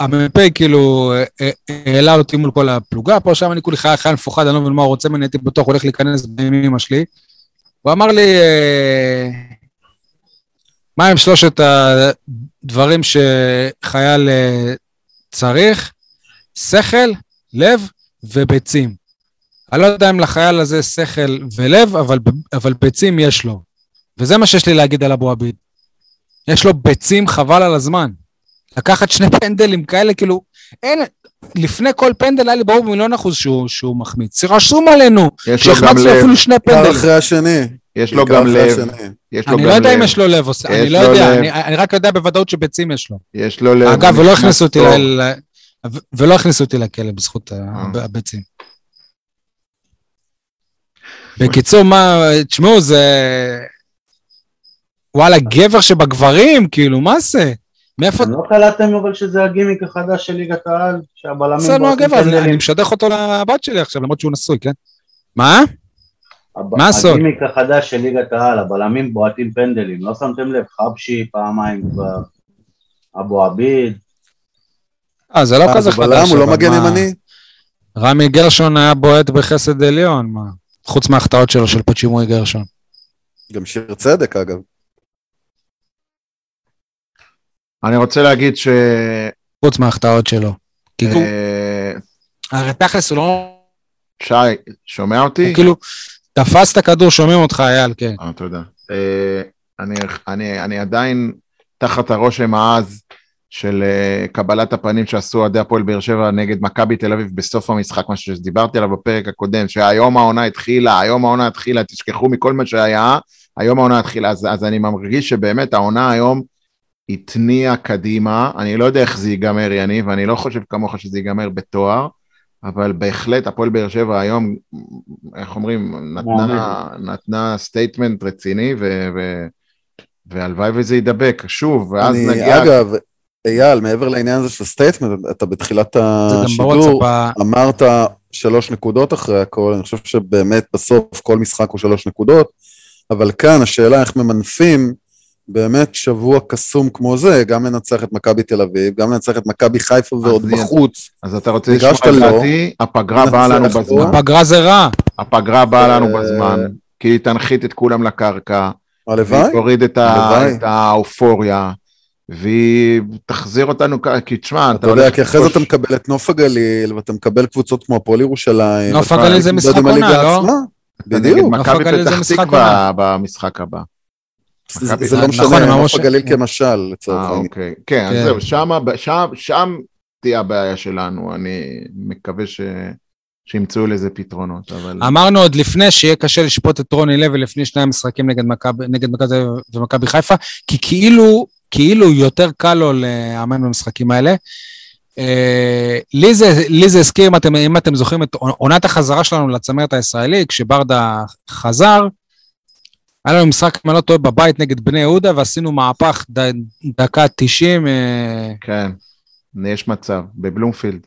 והמ"פ כאילו אה, אה, העלה אותי מול כל הפלוגה, פה שם אני כולי חייל חייל מפוחד, אני לא מבין מה הוא רוצה ממני, הייתי בטוח הולך להיכנס עם אמא שלי. הוא אמר לי, אה, מה הם שלושת הדברים שחייל צריך שכל, לב וביצים. אני לא יודע אם לחייל הזה שכל ולב, אבל, אבל ביצים יש לו. וזה מה שיש לי להגיד על אבו עביד. יש לו ביצים חבל על הזמן. לקחת שני פנדלים כאלה, כאילו, אין, לפני כל פנדל היה לי ברור במיליון אחוז שהוא, שהוא מחמיץ. רשום עלינו, יש לו גם שהחמצנו לב. אפילו שני פנדלים. אחרי השני. יש לו גם לב. יש לו אני גם לא יודע לב, אם יש לו לב, אני לא יודע. אני, אני רק יודע בוודאות שביצים יש לו. יש לו לב. אגב, ולא הכניסו אותי. ל... ולא הכניסו אותי לכלא בזכות אה. הביצים. בקיצור, מה, תשמעו, זה... וואלה, גבר שבגברים, כאילו, מה זה? מאיפה... אתם לא קלטתם אבל שזה הגימיק החדש של ליגת העל? שהבלמים בסדר, הגבר, אני-? משדך אותו לבת שלי עכשיו, למרות שהוא נשוי, כן? מה? מה הסוד? הגימיק החדש של ליגת העל, הבלמים בועטים פנדלים, לא שמתם לב? חבשי פעמיים כבר, אבו עביד, אה, זה לא אה, כזה זה חדש. הוא לא מגן? ימני? רמי גרשון היה בועט בחסד עליון, מה? חוץ מההחטאות שלו של פצ'ימוי גרשון. גם שיר צדק, אגב. אני רוצה להגיד ש... חוץ מההחטאות שלו. כי הוא- אה, הרי תכלס הוא לא... שי, שומע אותי? הוא כאילו, תפס את הכדור, שומעים אותך, אייל, כן. אה, תודה. אה, אני, אני, אני עדיין תחת הרושם העז של אה, קבלת הפנים שעשו אוהדי הפועל באר שבע נגד מכבי תל אביב בסוף המשחק, מה שדיברתי עליו בפרק הקודם, שהיום העונה התחילה, היום העונה התחילה, תשכחו מכל מה שהיה, היום העונה התחילה, אז, אז אני מרגיש שבאמת העונה היום התניעה קדימה, אני לא יודע איך זה ייגמר יניב, אני לא חושב כמוך שזה ייגמר בתואר, אבל בהחלט הפועל באר שבע היום, איך אומרים, נתנה, נתנה statement רציני, ו, ו, והלוואי וזה יידבק, שוב, ואז אני, נגיע... אגב, אייל, מעבר לעניין הזה של ה statement, אתה בתחילת השידור אמרת שלוש נקודות אחרי הכל, אני חושב שבאמת בסוף כל משחק הוא שלוש נקודות, אבל כאן השאלה איך ממנפים באמת שבוע קסום כמו זה, גם לנצח את מכבי תל אביב, גם לנצח את מכבי חיפה ועוד אז- בחוץ. אז אתה רוצה לשמוע את לא, דעתי, הפגרה באה לנו נצח בזמן. הפגרה זה רע. הפגרה באה לנו אה, בזמן, כי היא תנחית את כולם לקרקע, הלוואי, והיא תוריד את ה-. את האופוריה, והיא תחזיר אותנו, כי תשמע, אתה יודע, הולך כי אחרי זה אתה מקבל את נוף הגליל, ואתה מקבל קבוצות כמו הפועל ירושלים. נוף הגליל זה משחק הליגה עונה, לא? אתה בדיוק. מכבי הגליל זה פתח משחק תקווה במשחק הבא. זה לא נכון, משנה, אמרו נוף הגליל כמשל, לצורך אה, העניין. אוקיי. כן, אז כן. זהו, שם- שם תהיה הבעיה שלנו, אני מקווה ש- שימצאו לזה פתרונות, אבל... אמרנו עוד לפני שיהיה קשה לשפוט את רוני לוי לפני שני המשחקים נגד מכבי ומכבי חיפה, כי כאילו, כאילו יותר קל לו לאמן במשחקים האלה. אה, לי זה, לי זה הזכיר, אם אתם, אם אתם זוכרים את עונת החזרה שלנו לצמרת הישראלי, כשברדה חזר, היה לנו משחק, אם אני לא טועה, בבית נגד בני יהודה, ועשינו מהפך ד, דקה 90, אה, כן, יש מצב, בבלומפילד.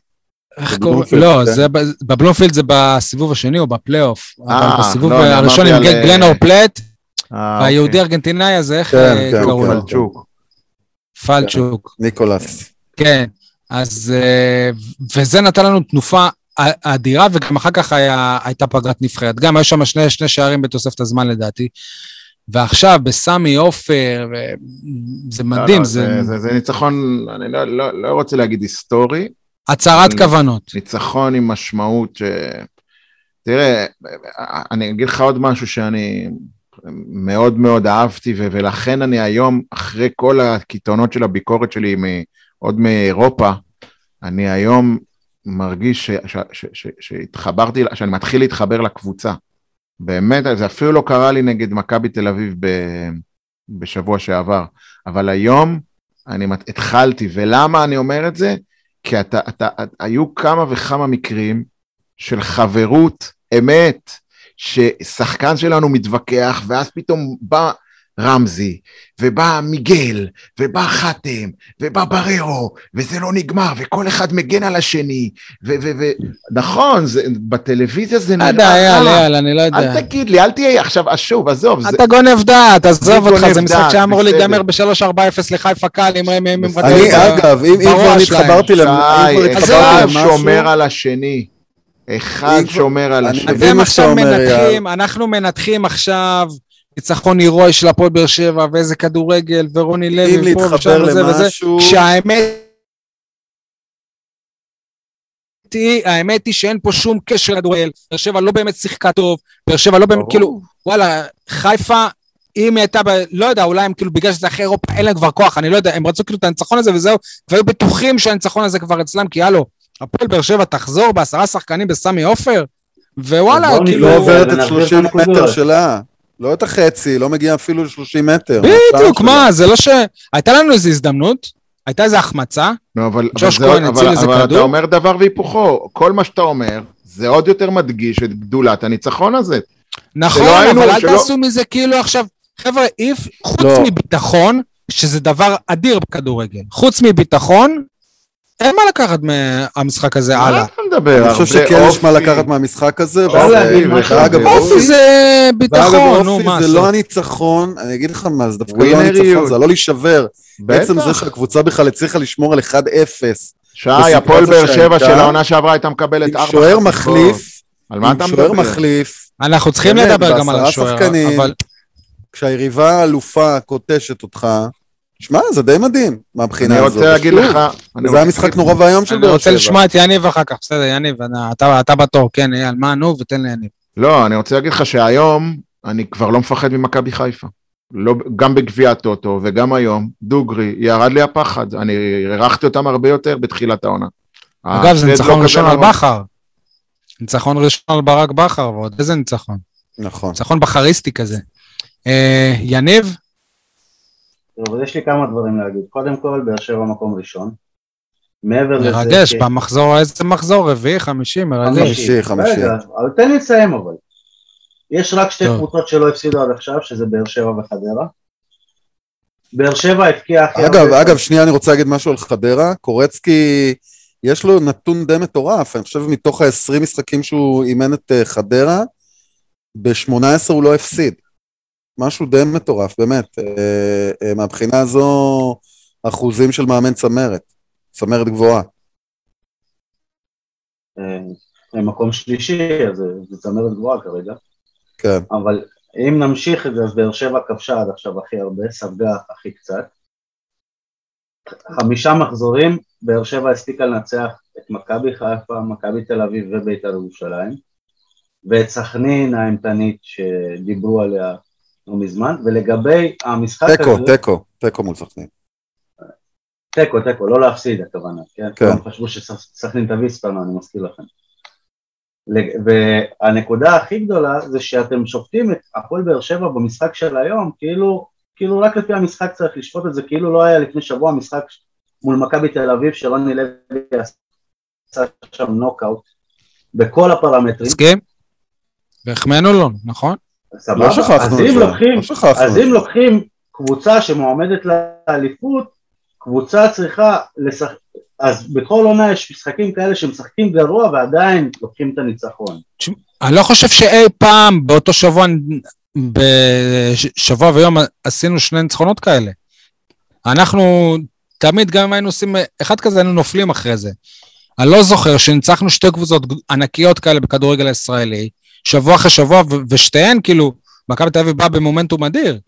איך קוראים? לא, כן. זה בבלומפילד זה בסיבוב השני או בפלייאוף. אה, אבל בסיבוב לא, הראשון עם על, גלנור אה, פלט, אה, והיהודי ארגנטינאי הזה, איך כן, אה, כן, קראו כן. לו? פלצ'וק. פלצ'וק. ניקולס. כן, אז... אה, וזה נתן לנו תנופה אדירה, וגם אחר כך היה, הייתה פגרת נבחרת. גם היו שם שני, שני שערים בתוספת הזמן לדעתי. ועכשיו בסמי עופר, זה לא, מדהים, לא, זה זה, זה ניצחון, אני לא, לא, לא רוצה להגיד היסטורי, הצהרת כוונות. ניצחון עם משמעות ש... תראה, אני אגיד לך עוד משהו שאני מאוד מאוד אהבתי, ו- ולכן אני היום, אחרי כל הקיתונות של הביקורת שלי מ- עוד מאירופה, אני היום מרגיש ש- ש- ש- ש- שהתחברתי, שאני מתחיל להתחבר לקבוצה. באמת, זה אפילו לא קרה לי נגד מכבי תל אביב ב- בשבוע שעבר, אבל היום אני מת- התחלתי, ולמה אני אומר את זה? כי אתה, אתה, אתה, היו כמה וכמה מקרים של חברות אמת, ששחקן שלנו מתווכח, ואז פתאום בא רמזי, ובא מיגל, ובא חתם, ובא בררו, וזה לא נגמר, וכל אחד מגן על השני, ונכון, בטלוויזיה זה לא נראה יודע, אייל, רע. אייל, אני לא יודע. אל תגיד לי, אל תהיה עכשיו, אז שוב, עזוב, זה, אתה גונב דעת, עזוב אותך, גונב זה משחק שהיה אמור. להיגמר ב-3-4-0 לחיפה קל, אם הם... אני, אגב, אם כבר התחברתי זהו. אחד שומר על השני. אחד שומר על השני. אתם עכשיו מנתחים, אנחנו מנתחים עכשיו ניצחון הירואי של הפועל באר שבע, ואיזה כדורגל, ורוני אם לוי פה להתחבר ושם וזה וזה, למשהו, כשהאמת היא, האמת היא שאין פה שום קשר לכדורגל. באר שבע לא באמת שיחקה טוב, באר שבע לא באמת, כאילו, וואלה, חיפה, אם היא הייתה, ב... לא יודע, אולי הם כאילו, בגלל שזה אחרי אירופה, אין להם כבר כוח, אני לא יודע, הם רצו כאילו את הניצחון הזה וזהו, והיו בטוחים שהניצחון הזה כבר אצלם, כי הלו, הפועל באר שבע תחזור בעשרה שחקנים בסמי עופר, ווואלה, כאילו... לא נגמור. עוברת את ונעביר 30 את הנקודות. מטר שלה. לא את החצי, לא מגיע אפילו ל-30 מטר. בדיוק, מה, זה לא ש... הייתה לנו איזו הזדמנות, הייתה איזו החמצה, לא, אבל, ג'וש אבל, זה, כהן אבל, הציל איזה אבל כדור? אתה אומר דבר והיפוכו, כל מה שאתה אומר, זה עוד יותר מדגיש את גדולת הניצחון הזה. נכון, שלא היינו- אבל אל שלא- תעשו מזה כאילו עכשיו, חבר'ה, איף, חוץ לא. מביטחון, שזה דבר אדיר בכדורגל, חוץ מביטחון, אין מה לקחת מהמשחק הזה מה הלאה. אתה מדבר? אני חושב שכן יש מה אופי. לקחת מהמשחק הזה. אופי זה ביטחון, נו, אופי מה זה זה? לא הניצחון, אני אגיד לך מה, זה דווקא לא. הניצחון, זה לא להישבר. בטח. עצם זה שהקבוצה בכלל הצליחה לשמור על 1-0, שי, הפועל באר שבע של העונה שעברה הייתה מקבלת עם ארבע שוער חטיפות. מחליף, על מה אתה עם שוער מדבר? מחליף, אנחנו צריכים לדבר גם על השוער. אבל כשהיריבה האלופה קוטשת אותך, שמע, זה די מדהים מהבחינה אני הזאת. רוצה להגיד לך... אני זה היה רוצה משחק נורא ואיום של אני באר רוצה שבע. לשמוע את יניב אחר כך, בסדר, יניב, אתה- אתה בתור, כן, אייל, מה, נו, ותן ליניב. לא, אני רוצה להגיד לך שהיום אני כבר לא מפחד ממכבי חיפה. לא, גם בגביע הטוטו וגם היום, דוגרי, ירד לי הפחד. אני הערכתי אותם הרבה יותר בתחילת העונה. אגב, זה ניצחון ראשון על. בכר. ניצחון ראשון על ברק בכר, ועוד איזה ניצחון. נכון. ניצחון בכריסטי כזה. אה, יניב, טוב, אז יש לי כמה דברים להגיד. קודם כל, באר שבע מקום ראשון. מעבר לזה... מרגש, במחזור, איזה מחזור? רביעי, חמישי, מרגש. חמישי, חמישי. רגע, אבל תן לי לסיים אבל. יש רק שתי. קבוצות שלא הפסידו עד עכשיו, שזה באר שבע וחדרה. באר שבע הבקיע הכי אגב, הרבה- אגב, שנייה, אני רוצה להגיד משהו על חדרה. קורצקי, יש לו נתון די מטורף. אני חושב מתוך ה-20 משחקים שהוא אימן את אה, חדרה, ב-18 הוא לא הפסיד. משהו די מטורף, באמת. אה, אה, מהבחינה הזו, אחוזים של מאמן צמרת. צמרת גבוהה. אה, מקום שלישי, אז זה- זה צמרת גבוהה כרגע. כן. אבל אם נמשיך את זה, אז באר שבע כבשה עד עכשיו הכי הרבה, ספגה הכי קצת. חמישה מחזורים, באר שבע הספיקה לנצח את מכבי חיפה, מכבי תל אביב ובית"ר ירושלים, ואת סכנין האימתנית שדיברו עליה לא מזמן, ולגבי המשחק תיקו, הזה... תיקו, תיקו מול סכנין. תיקו, תיקו, לא להפסיד הכוונה, כן? כן. כולם חשבו שסכנין תביא ספרנו, אני מזכיר לכם. והנקודה הכי גדולה זה שאתם שופטים את הפועל באר שבע במשחק של היום, כאילו, כאילו רק לפי המשחק צריך לשפוט את זה, כאילו לא היה לפני שבוע משחק מול מכבי תל אביב שרוני לוי עשה שם נוקאוט בכל הפרמטרים, מסכים? והחמאנו לו, נכון? סבבה? לא שכחנו אז את אם זה. לוקחים, לא שכחנו אז אם. לוקחים קבוצה שמועמדת לאליפות, קבוצה צריכה לשחק, אז בכל עונה יש משחקים כאלה שמשחקים גרוע ועדיין לוקחים את הניצחון. אני לא חושב שאי פעם באותו שבוע, בשבוע ויום עשינו שני ניצחונות כאלה. אנחנו תמיד, גם אם היינו עושים אחד כזה, היינו נופלים אחרי זה. אני לא זוכר שניצחנו שתי קבוצות ענקיות כאלה בכדורגל הישראלי, שבוע אחרי שבוע, ו- ושתיהן, כאילו, מכבי תל אביב באה במומנטום אדיר.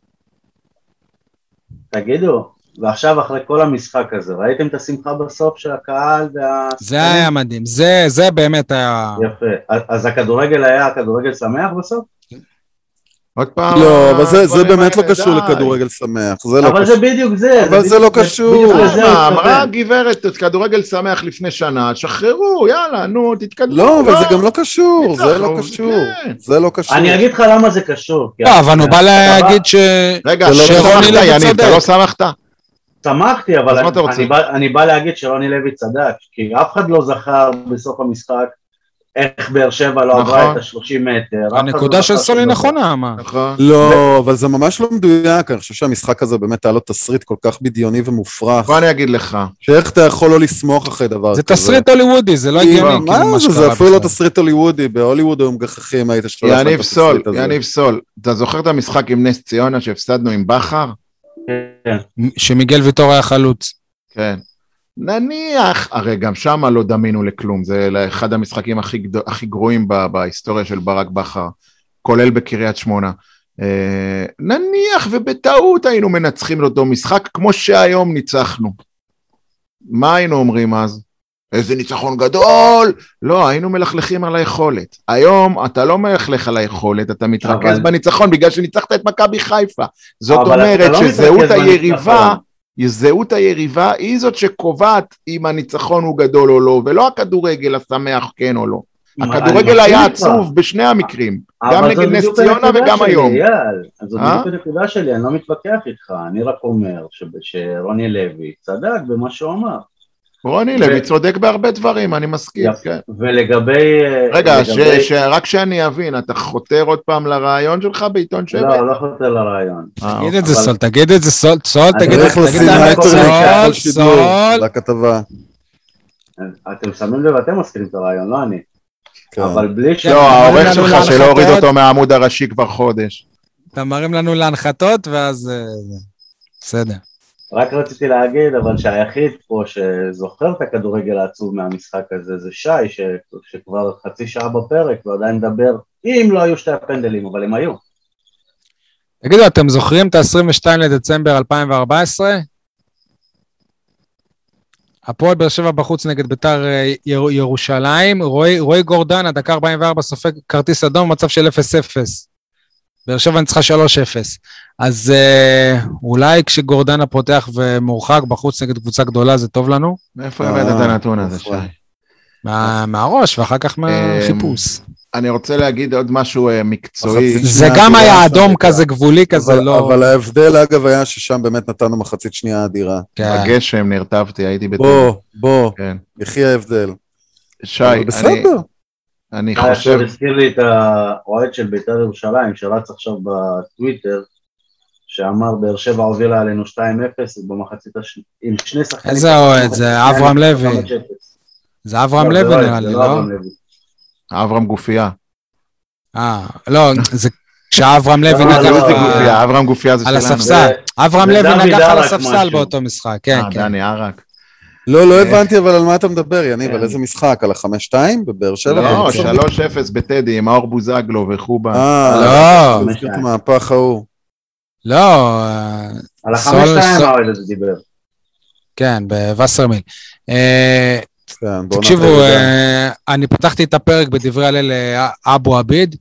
תגידו, ועכשיו אחרי כל המשחק הזה, ראיתם את השמחה בסוף של הקהל וה... זה היה מדהים, זה, זה באמת היה... יפה. אז- אז הכדורגל היה כדורגל שמח בסוף? עוד פעם... לא, אבל זה- זה באמת לא קשור. לכדורגל שמח. זה לא אבל קשור. זה בדיוק זה. אבל זה לא קשור. אמרה. הגברת את כדורגל שמח לפני שנה, שחררו, יאללה, נו, תתקדמו. לא, אבל זה גם לא קשור. זה לא קשור. כן. זה לא קשור. אני אגיד לך למה זה קשור. לא, אבל הוא בא להגיד ש... רגע, לא שרוני לוי יניב, אתה. לא שמחת? שמחתי, אבל אני בא להגיד שרוני לוי צדק, כי אף אחד לא זכר בסוף המשחק איך באר שבע לא עברה נכון. את ה-30 מטר. אחד הנקודה לא של סולי. נכונה, מה? נכון. לא, אבל זה ממש לא מדויק, אני חושב שהמשחק הזה באמת היה לו תסריט כל כך בדיוני ומופרך, בוא אני אגיד לך. שאיך אתה יכול לא לסמוך אחרי דבר כזה? זה תסריט הוליוודי, זה לא הגיוני, כאילו, מה מה זה, זה אפילו לא. תסריט הוליוודי, בהוליווד היו מגחכים, היית שולח את יניב סול, התסריט הזה. יניב סול, אתה זוכר את המשחק עם נס ציונה שהפסדנו עם בכר? כן. שמיגל ויטור היה חלוץ. כן. נניח, הרי גם שמה לא דמינו לכלום, זה אחד המשחקים הכי, גדול, הכי גרועים ב- בהיסטוריה של ברק בכר, כולל בקריית שמונה. אה, נניח ובטעות היינו מנצחים את אותו משחק כמו שהיום ניצחנו. מה היינו אומרים אז? איזה ניצחון גדול. לא, היינו מלכלכים על היכולת. היום אתה לא מלכלך על היכולת, אתה מתרכז אבל- בניצחון בגלל שניצחת את מכבי חיפה. זאת אומרת לא שזהות היריבה, בניצחון. זהות היריבה היא זאת שקובעת אם הניצחון הוא גדול או לא, ולא הכדורגל השמח כן או לא. הכדורגל היה. עצוב בשני המקרים, אבל גם נגד נס ציונה וגם שלי, היום. אז זו אה? בדיוק הנקודה שלי, אני לא מתווכח איתך, אני רק אומר ש- שרוני לוי צדק במה שהוא אמר. רוני לוי צודק בהרבה דברים, אני מסכים, יפה. כן. ולגבי... רגע, ש- לגבי- ש- רק שאני אבין, אתה חותר עוד פעם לרעיון שלך בעיתון שבע? לא, לא חותר לרעיון. אה, תגיד את זה אבל- סול, תגיד את זה סול, סול, תגיד את זה, זה, סול, סול. לכתבה. אתם שמים לב, אתם מסכימים את הרעיון, לא אני. כן. אבל בלי ש... לא, העורך שלך. שלא הוריד אותו מהעמוד הראשי כבר חודש. אתה מרים לנו להנחתות, ואז... אה, זה. בסדר. רק רציתי להגיד, אבל שהיחיד פה שזוכר את הכדורגל העצוב מהמשחק הזה זה שי, ש... שכבר חצי שעה בפרק ועדיין מדבר, אם לא היו שתי הפנדלים, אבל הם היו. תגידו, אתם זוכרים את ה-22 לדצמבר 2014? הפועל באר שבע בחוץ נגד ביתר אה, יר- ירושלים, רועי, רועי גורדן, הדקה 44, סופג כרטיס אדום, מצב של 0-0. באר שבע ניצחה 3-0. אז אה, אולי כשגורדנה פותח ומורחק בחוץ נגד קבוצה גדולה, זה טוב לנו? מאיפה אה, הבאת את הנתון הזה, שי? מה, מהראש, ואחר כך מהחיפוש. אני רוצה להגיד עוד משהו אה, מקצועי. זה גם היה אדום. כזה גבולי כזה, אבל- לא... אבל ההבדל, אגב, היה ששם באמת נתנו מחצית שנייה אדירה. כן. בגשם נרטבתי, הייתי בטוח. בוא, בוא, כן. יחי ההבדל. שי, אני-. אני עכשיו חושב... הזכיר לי את האוהד של בית"ר ירושלים שרץ עכשיו בטוויטר, שאמר באר שבע הובילה עלינו 2-0 במחצית השנייה, עם שני שחקנים. איזה אוהד? זה אברהם לוי. 5-0. זה אברהם לא, זה לוי לא נראה לי, זה לא? אברהם לוי. אברהם גופייה. אה, לא, זה כשאברהם לוי לא, נגח לא, זה זה- גופייה, אברהם גופייה זה על שלנו. הספסל. אברהם זה לוי נגח על הספסל. באותו משחק, כן, אה, כן. דני ערק. לא, לא אה. הבנתי אבל על מה אתה מדבר, יניב, כן. על איזה משחק? על החמש-שתיים בבאר שבע? לא, בניצחון? 3-0 בטדי עם מאור בוזגלו וחובה. אה, לא. את המהפך ההוא. לא, אה, על החמש-שתיים סול- האוהד הזה דיבר. כן, בווסרמיל. אה, כן, תקשיבו. אה, אני פתחתי את הפרק בדברי הלל לאבו עביד,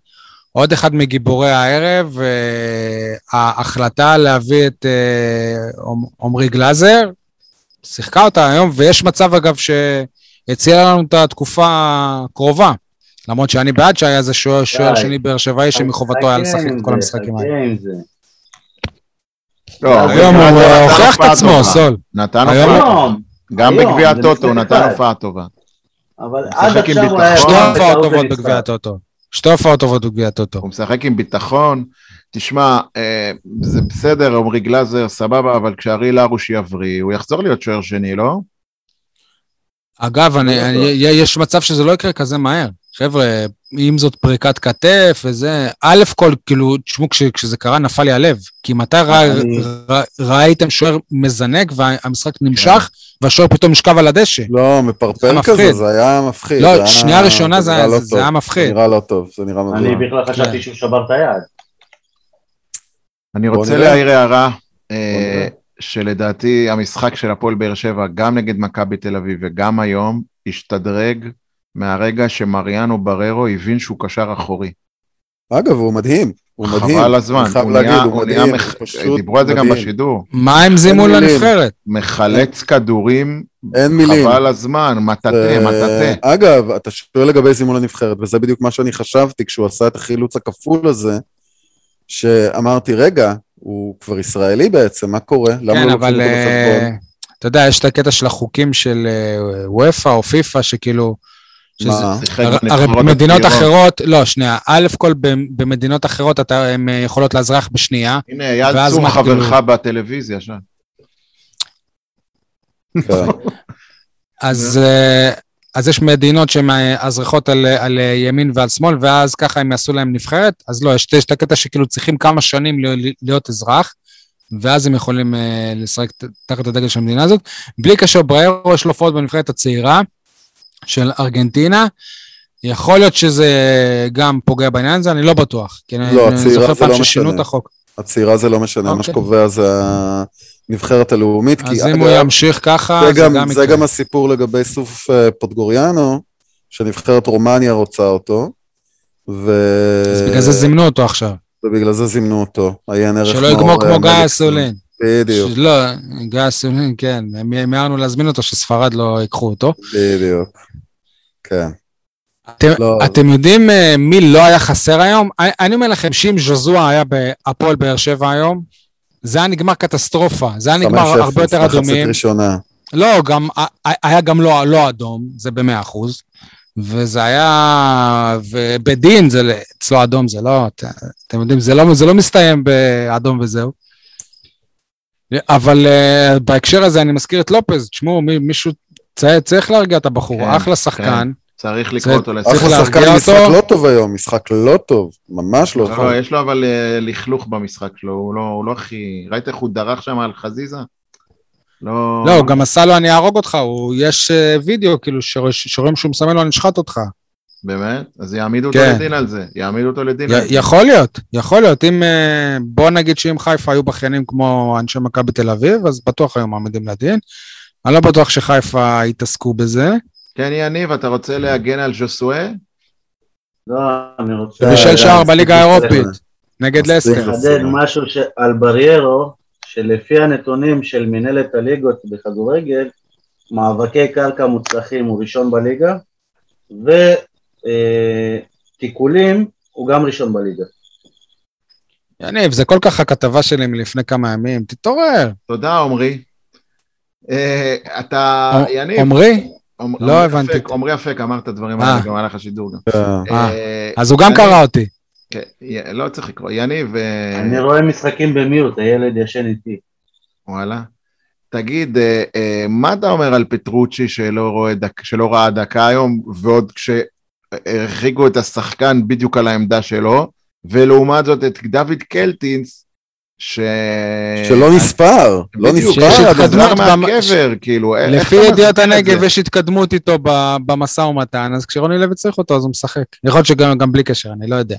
עוד אחד מגיבורי הערב, ההחלטה להביא את עמרי גלאזר, שיחקה אותה היום, ויש מצב אגב שהציע לנו את התקופה הקרובה. למרות שאני בעד שהיה איזה שוער. שני באר שבעי שמחובתו היה לשחק את כל זה, המשחקים האלה. לא, היום אבל הוא נתן אה, הוכיח את עצמו, טובה. סול. נתן הופעה. היום, גם בגביע זה הטוטו הוא נתן. הופעה טובה. אבל עד עכשיו הוא היה... שתי הופעות טובות. בגביע הטוטו. שתי הופעות טובות בגביע הטוטו. הוא משחק עם ביטחון. תשמע, אה, זה בסדר, עמרי גלאזר, סבבה, אבל כשאריאל הרוש יבריא, הוא יחזור להיות שוער שני, לא? אגב, אני, אני, יש מצב שזה לא יקרה כזה מהר. חבר'ה, אם זאת פריקת כתף וזה, א' כל, כאילו, תשמעו, כש, כשזה קרה נפל לי הלב. כי מתי רא, אני- רא, ראיתם שוער מזנק והמשחק נמשך, והשוער פתאום נשכב על הדשא? לא, זה מפרפר מפחיד. כזה, זה היה מפחיד. לא, זה היה- שנייה ראשונה זה היה- לא זה טוב. היה מפחיד. זה נראה לא טוב, זה נראה מבוהל. אני בכלל כן. חשבתי שהוא שבר את היד. אני רוצה. להעיר הערה, אה. שלדעתי המשחק של הפועל באר שבע, גם נגד מכבי תל אביב וגם היום, השתדרג מהרגע שמריאנו בררו הבין שהוא קשר אחורי. אגב, הוא מדהים. הוא מדהים. חבל הזמן, אני חייב הוא להגיד, נהיה- הוא מדהים. מח- הוא פשוט דיברו על זה גם. בשידור, מה הם זימו. לנבחרת? מחלץ כדורים, אין מילים. חבל הזמן, מטאטא, אה, מטאטא. אגב, אתה שואל לגבי זימון לנבחרת, וזה בדיוק מה שאני חשבתי כשהוא עשה את החילוץ הכפול הזה, שאמרתי, רגע, הוא כבר ישראלי בעצם, מה קורה? למה כן, לא אבל אה, בחשבון? אתה יודע, יש את הקטע של החוקים של אה, וופא או פיפא, שכאילו... שזה- הרי במדינות. אחרות, לא, שנייה, א' כל במדינות אחרות אתה- הן אה, יכולות לאזרח בשנייה, הנה, אייל ואז צור מה, חברך בטלוויזיה שם. כן. אז, אה, אז יש מדינות שהן אה, אזרחות על, על ימין ועל שמאל, ואז ככה הם יעשו להם נבחרת, אז לא, יש, יש את הקטע שכאילו צריכים כמה שנים להיות, אזרח, ואז הם יכולים לשחק תחת הדגל של המדינה הזאת. בלי קשר, בריירו יש לו הופעות בנבחרת הצעירה של ארגנטינה. יכול להיות שזה גם פוגע בעניין הזה, אני לא בטוח. כי לא, אני זוכר זה פעם לא ששינו משנה. את החוק. הצעירה זה לא משנה, מה אוקיי. שקובע זה הנבחרת הלאומית. אז אם הוא ימשיך ככה, זה, גם, זה גם הסיפור לגבי סוף אה, פוטגוריאנו, שנבחרת רומניה רוצה אותו. ו... אז בגלל זה זימנו אותו עכשיו. ובגלל זה זימנו אותו. עיין ערך שלא יגמור כמו גיא אסולין. בדיוק. לא, גיא אסולין, כן. מיהרנו להזמין אותו, שספרד לא ייקחו אותו. בדיוק. כן. אתם, לא. אתם יודעים uh, מי לא היה חסר היום? אני, אני אומר לכם שאם ז'וזוע היה בהפועל באר שבע היום, זה היה נגמר קטסטרופה. זה היה נגמר הרבה יותר אדומים. ראשונה. לא, גם, היה גם לא, לא אדום, זה במאה אחוז. וזה היה, ובדין זה אצלו אדום, זה לא, אתם יודעים, זה לא, זה לא מסתיים באדום וזהו. אבל uh, בהקשר הזה אני מזכיר את לופז, תשמעו, מישהו צריך להרגיע את הבחור, כן, אחלה שחקן. כן. צריך לקרוא אותו לסדר. אחלה שחקן, משחק לא טוב היום, משחק לא טוב, ממש לא, לא טוב. לא, יש לו אבל אה, לכלוך במשחק שלו, הוא לא, הוא לא הכי... ראית איך הוא דרך שם על חזיזה? לא... לא, הוא גם עשה לו אני אהרוג אותך, הוא... יש אה, וידאו, כאילו, שרואים שהוא מסמן לו אני אשחט אותך. באמת? אז יעמידו כן. אותו לדין על זה, יעמידו אותו לדין י- על זה. יכול להיות, יכול להיות. אם, אה, בוא נגיד שאם חיפה היו בכיינים כמו אנשי מכבי תל אביב, אז בטוח היו מעמידים לדין. אני לא בטוח שחיפה יתעסקו בזה. כן, יניב, אתה רוצה להגן על ז'וסואה? לא, אני רוצה... בשל שער בליגה האירופית, נגד לסטר. לחדד משהו על בריירו, שלפי הנתונים של מנהלת הליגות בכדורגל, מאבקי קרקע מוצלחים הוא ראשון בליגה, ותיקולים הוא גם ראשון בליגה. יניב, זה כל כך הכתבה שלי מלפני כמה ימים, תתעורר. תודה, עמרי. אה, אתה, יניב. עמרי? לא הבנתי. עמרי אפק אמר את הדברים האלה גם במהלך השידור. אז הוא גם קרא אותי. כן, לא צריך לקרוא. יניב... אני רואה משחקים במיוט, הילד ישן איתי. וואלה. תגיד, מה אתה אומר על פטרוצ'י שלא, דק, שלא ראה דקה היום, ועוד כשהרחיקו את השחקן בדיוק על העמדה שלו, ולעומת זאת את דוד קלטינס, ש... שלא נספר, לא נספר, חזר מהקבר, כאילו, לפי ידיעות הנגב יש התקדמות איתו במשא ומתן, אז כשרוני לוי צריך אותו אז הוא משחק. יכול להיות שגם בלי קשר, אני לא יודע.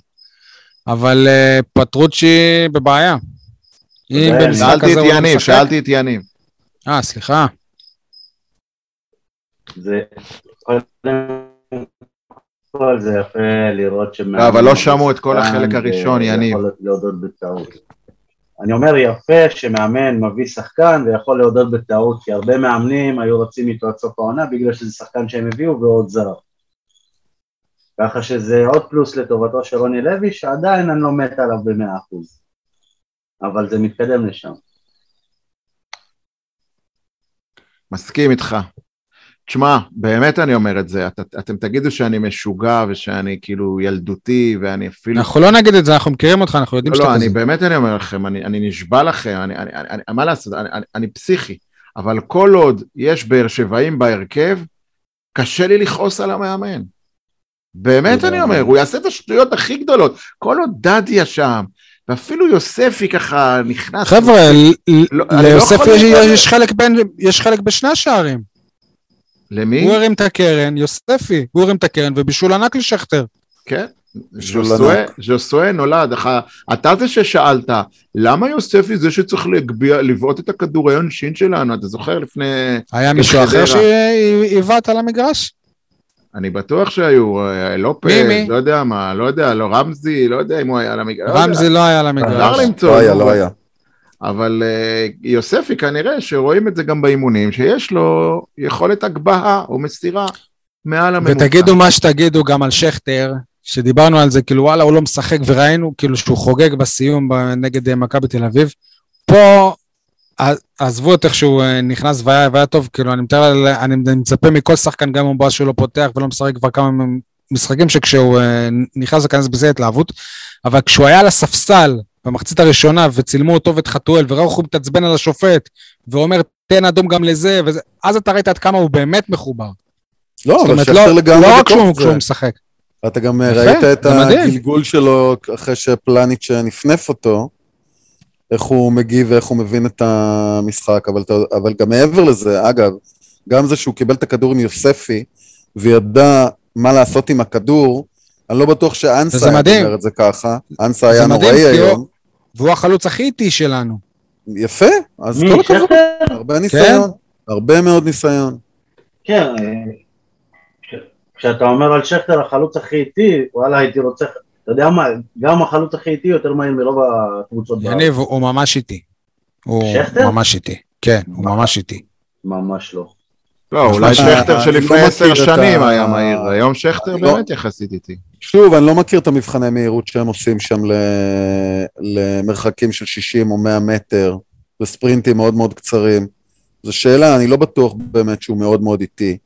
אבל uh, פטרוצ'י בבעיה. שאלתי את יניב, שאלתי את יניב. אה, סליחה. זה... זה יפה לראות שמאמן... לא, אבל לא שמעו את כל החלק הראשון, יניב. אני אומר יפה שמאמן מביא שחקן ויכול להודות בטעות, כי הרבה מאמנים היו רצים איתו עד סוף העונה בגלל שזה שחקן שהם הביאו ועוד זר. ככה שזה עוד פלוס לטובתו של רוני לוי, שעדיין אני לא מת עליו במאה אחוז. אבל זה מתקדם לשם. מסכים איתך. תשמע, באמת אני אומר את זה, את, אתם תגידו שאני משוגע ושאני כאילו ילדותי ואני אפילו... אנחנו לא נגיד את זה, אנחנו מכירים אותך, אנחנו יודעים לא, שאתה לא, כזה. לא, באמת אני אומר לכם, אני, אני נשבע לכם, אני, אני, אני, מה לעשות, אני, אני, אני פסיכי, אבל כל עוד יש באר שבעים בהרכב, קשה לי לכעוס על המאמן. באמת אני אומר, הוא יעשה את השטויות הכי גדולות, כל עוד דדיה שם, ואפילו יוספי ככה נכנס... חבר'ה, לא, ליוספי יש חלק בשני השערים. למי? הוא הרים את הקרן, יוספי, הוא הרים את הקרן ובישול ענק לשכטר. כן, ז'וסואה נולד, אתה זה ששאלת, למה יוספי זה שצריך להגביה, לבעוט את הכדורי עונשין שלנו, אתה זוכר לפני... היה מישהו אחר שהיווט על המגרש? אני בטוח שהיו, אה, לופז, לא יודע מה, לא יודע, לא רמזי, לא יודע אם הוא היה על המגרש. לא רמזי לא היה על המגרש. אפשר למצוא. לא היה, לא היה. אבל uh, יוספי כנראה שרואים את זה גם באימונים, שיש לו יכולת הגבהה או מסירה מעל הממוצע. ותגידו מה שתגידו גם על שכטר, שדיברנו על זה, כאילו וואלה הוא לא משחק וראינו כאילו שהוא חוגג בסיום נגד אה, מכבי תל אביב. פה עזבו את איך שהוא אה, נכנס והיה, והיה טוב, כאילו אני מתאר, אני מצפה מכל שחקן גם אם הוא שהוא לא פותח ולא משחק כבר כמה משחקים שכשהוא נכנס לכנס בזה התלהבות, אבל כשהוא היה על הספסל במחצית הראשונה, וצילמו אותו ואת חתואל, וראו איך הוא מתעצבן על השופט, ואומר, תן אדום גם לזה, וזה, אז אתה ראית עד כמה הוא באמת מחובר. לא, אבל שכטר לא, לגמרי לא רק כשהוא, משחק. אתה גם יפה, ראית את הגלגול שלו אחרי שפלניץ' נפנף אותו, איך הוא מגיב ואיך הוא מבין את המשחק, אבל, אבל גם מעבר לזה, אגב, גם זה שהוא קיבל את הכדור מיוספי, וידע מה לעשות עם הכדור, אני לא בטוח שאנסה היה אומר את זה ככה, אנסה היה נוראי היום. והוא החלוץ הכי איטי שלנו. יפה, אז כל הכבוד? הרבה ניסיון, הרבה מאוד ניסיון. כן, אה, כש- כשאתה אומר על שכטר החלוץ הכי איטי, וואלה הייתי רוצה, אתה יודע מה, גם החלוץ הכי איטי יותר מהיר מרוב הקבוצות בארץ. יניב, הוא ממש איטי. הוא שכטר? ממש איטי. כן, הוא ממש איטי. ממש לא. לא, אולי שכטר אני שלפני לא עשר שנים היה מהיר, היום שכטר אני לא- באמת יחסית איטי. שוב, אני לא מכיר את המבחני מהירות שהם עושים שם. למרחקים של 60 או 100 מטר, וספרינטים מאוד מאוד קצרים. זו שאלה, אני לא בטוח באמת שהוא מאוד מאוד איטי.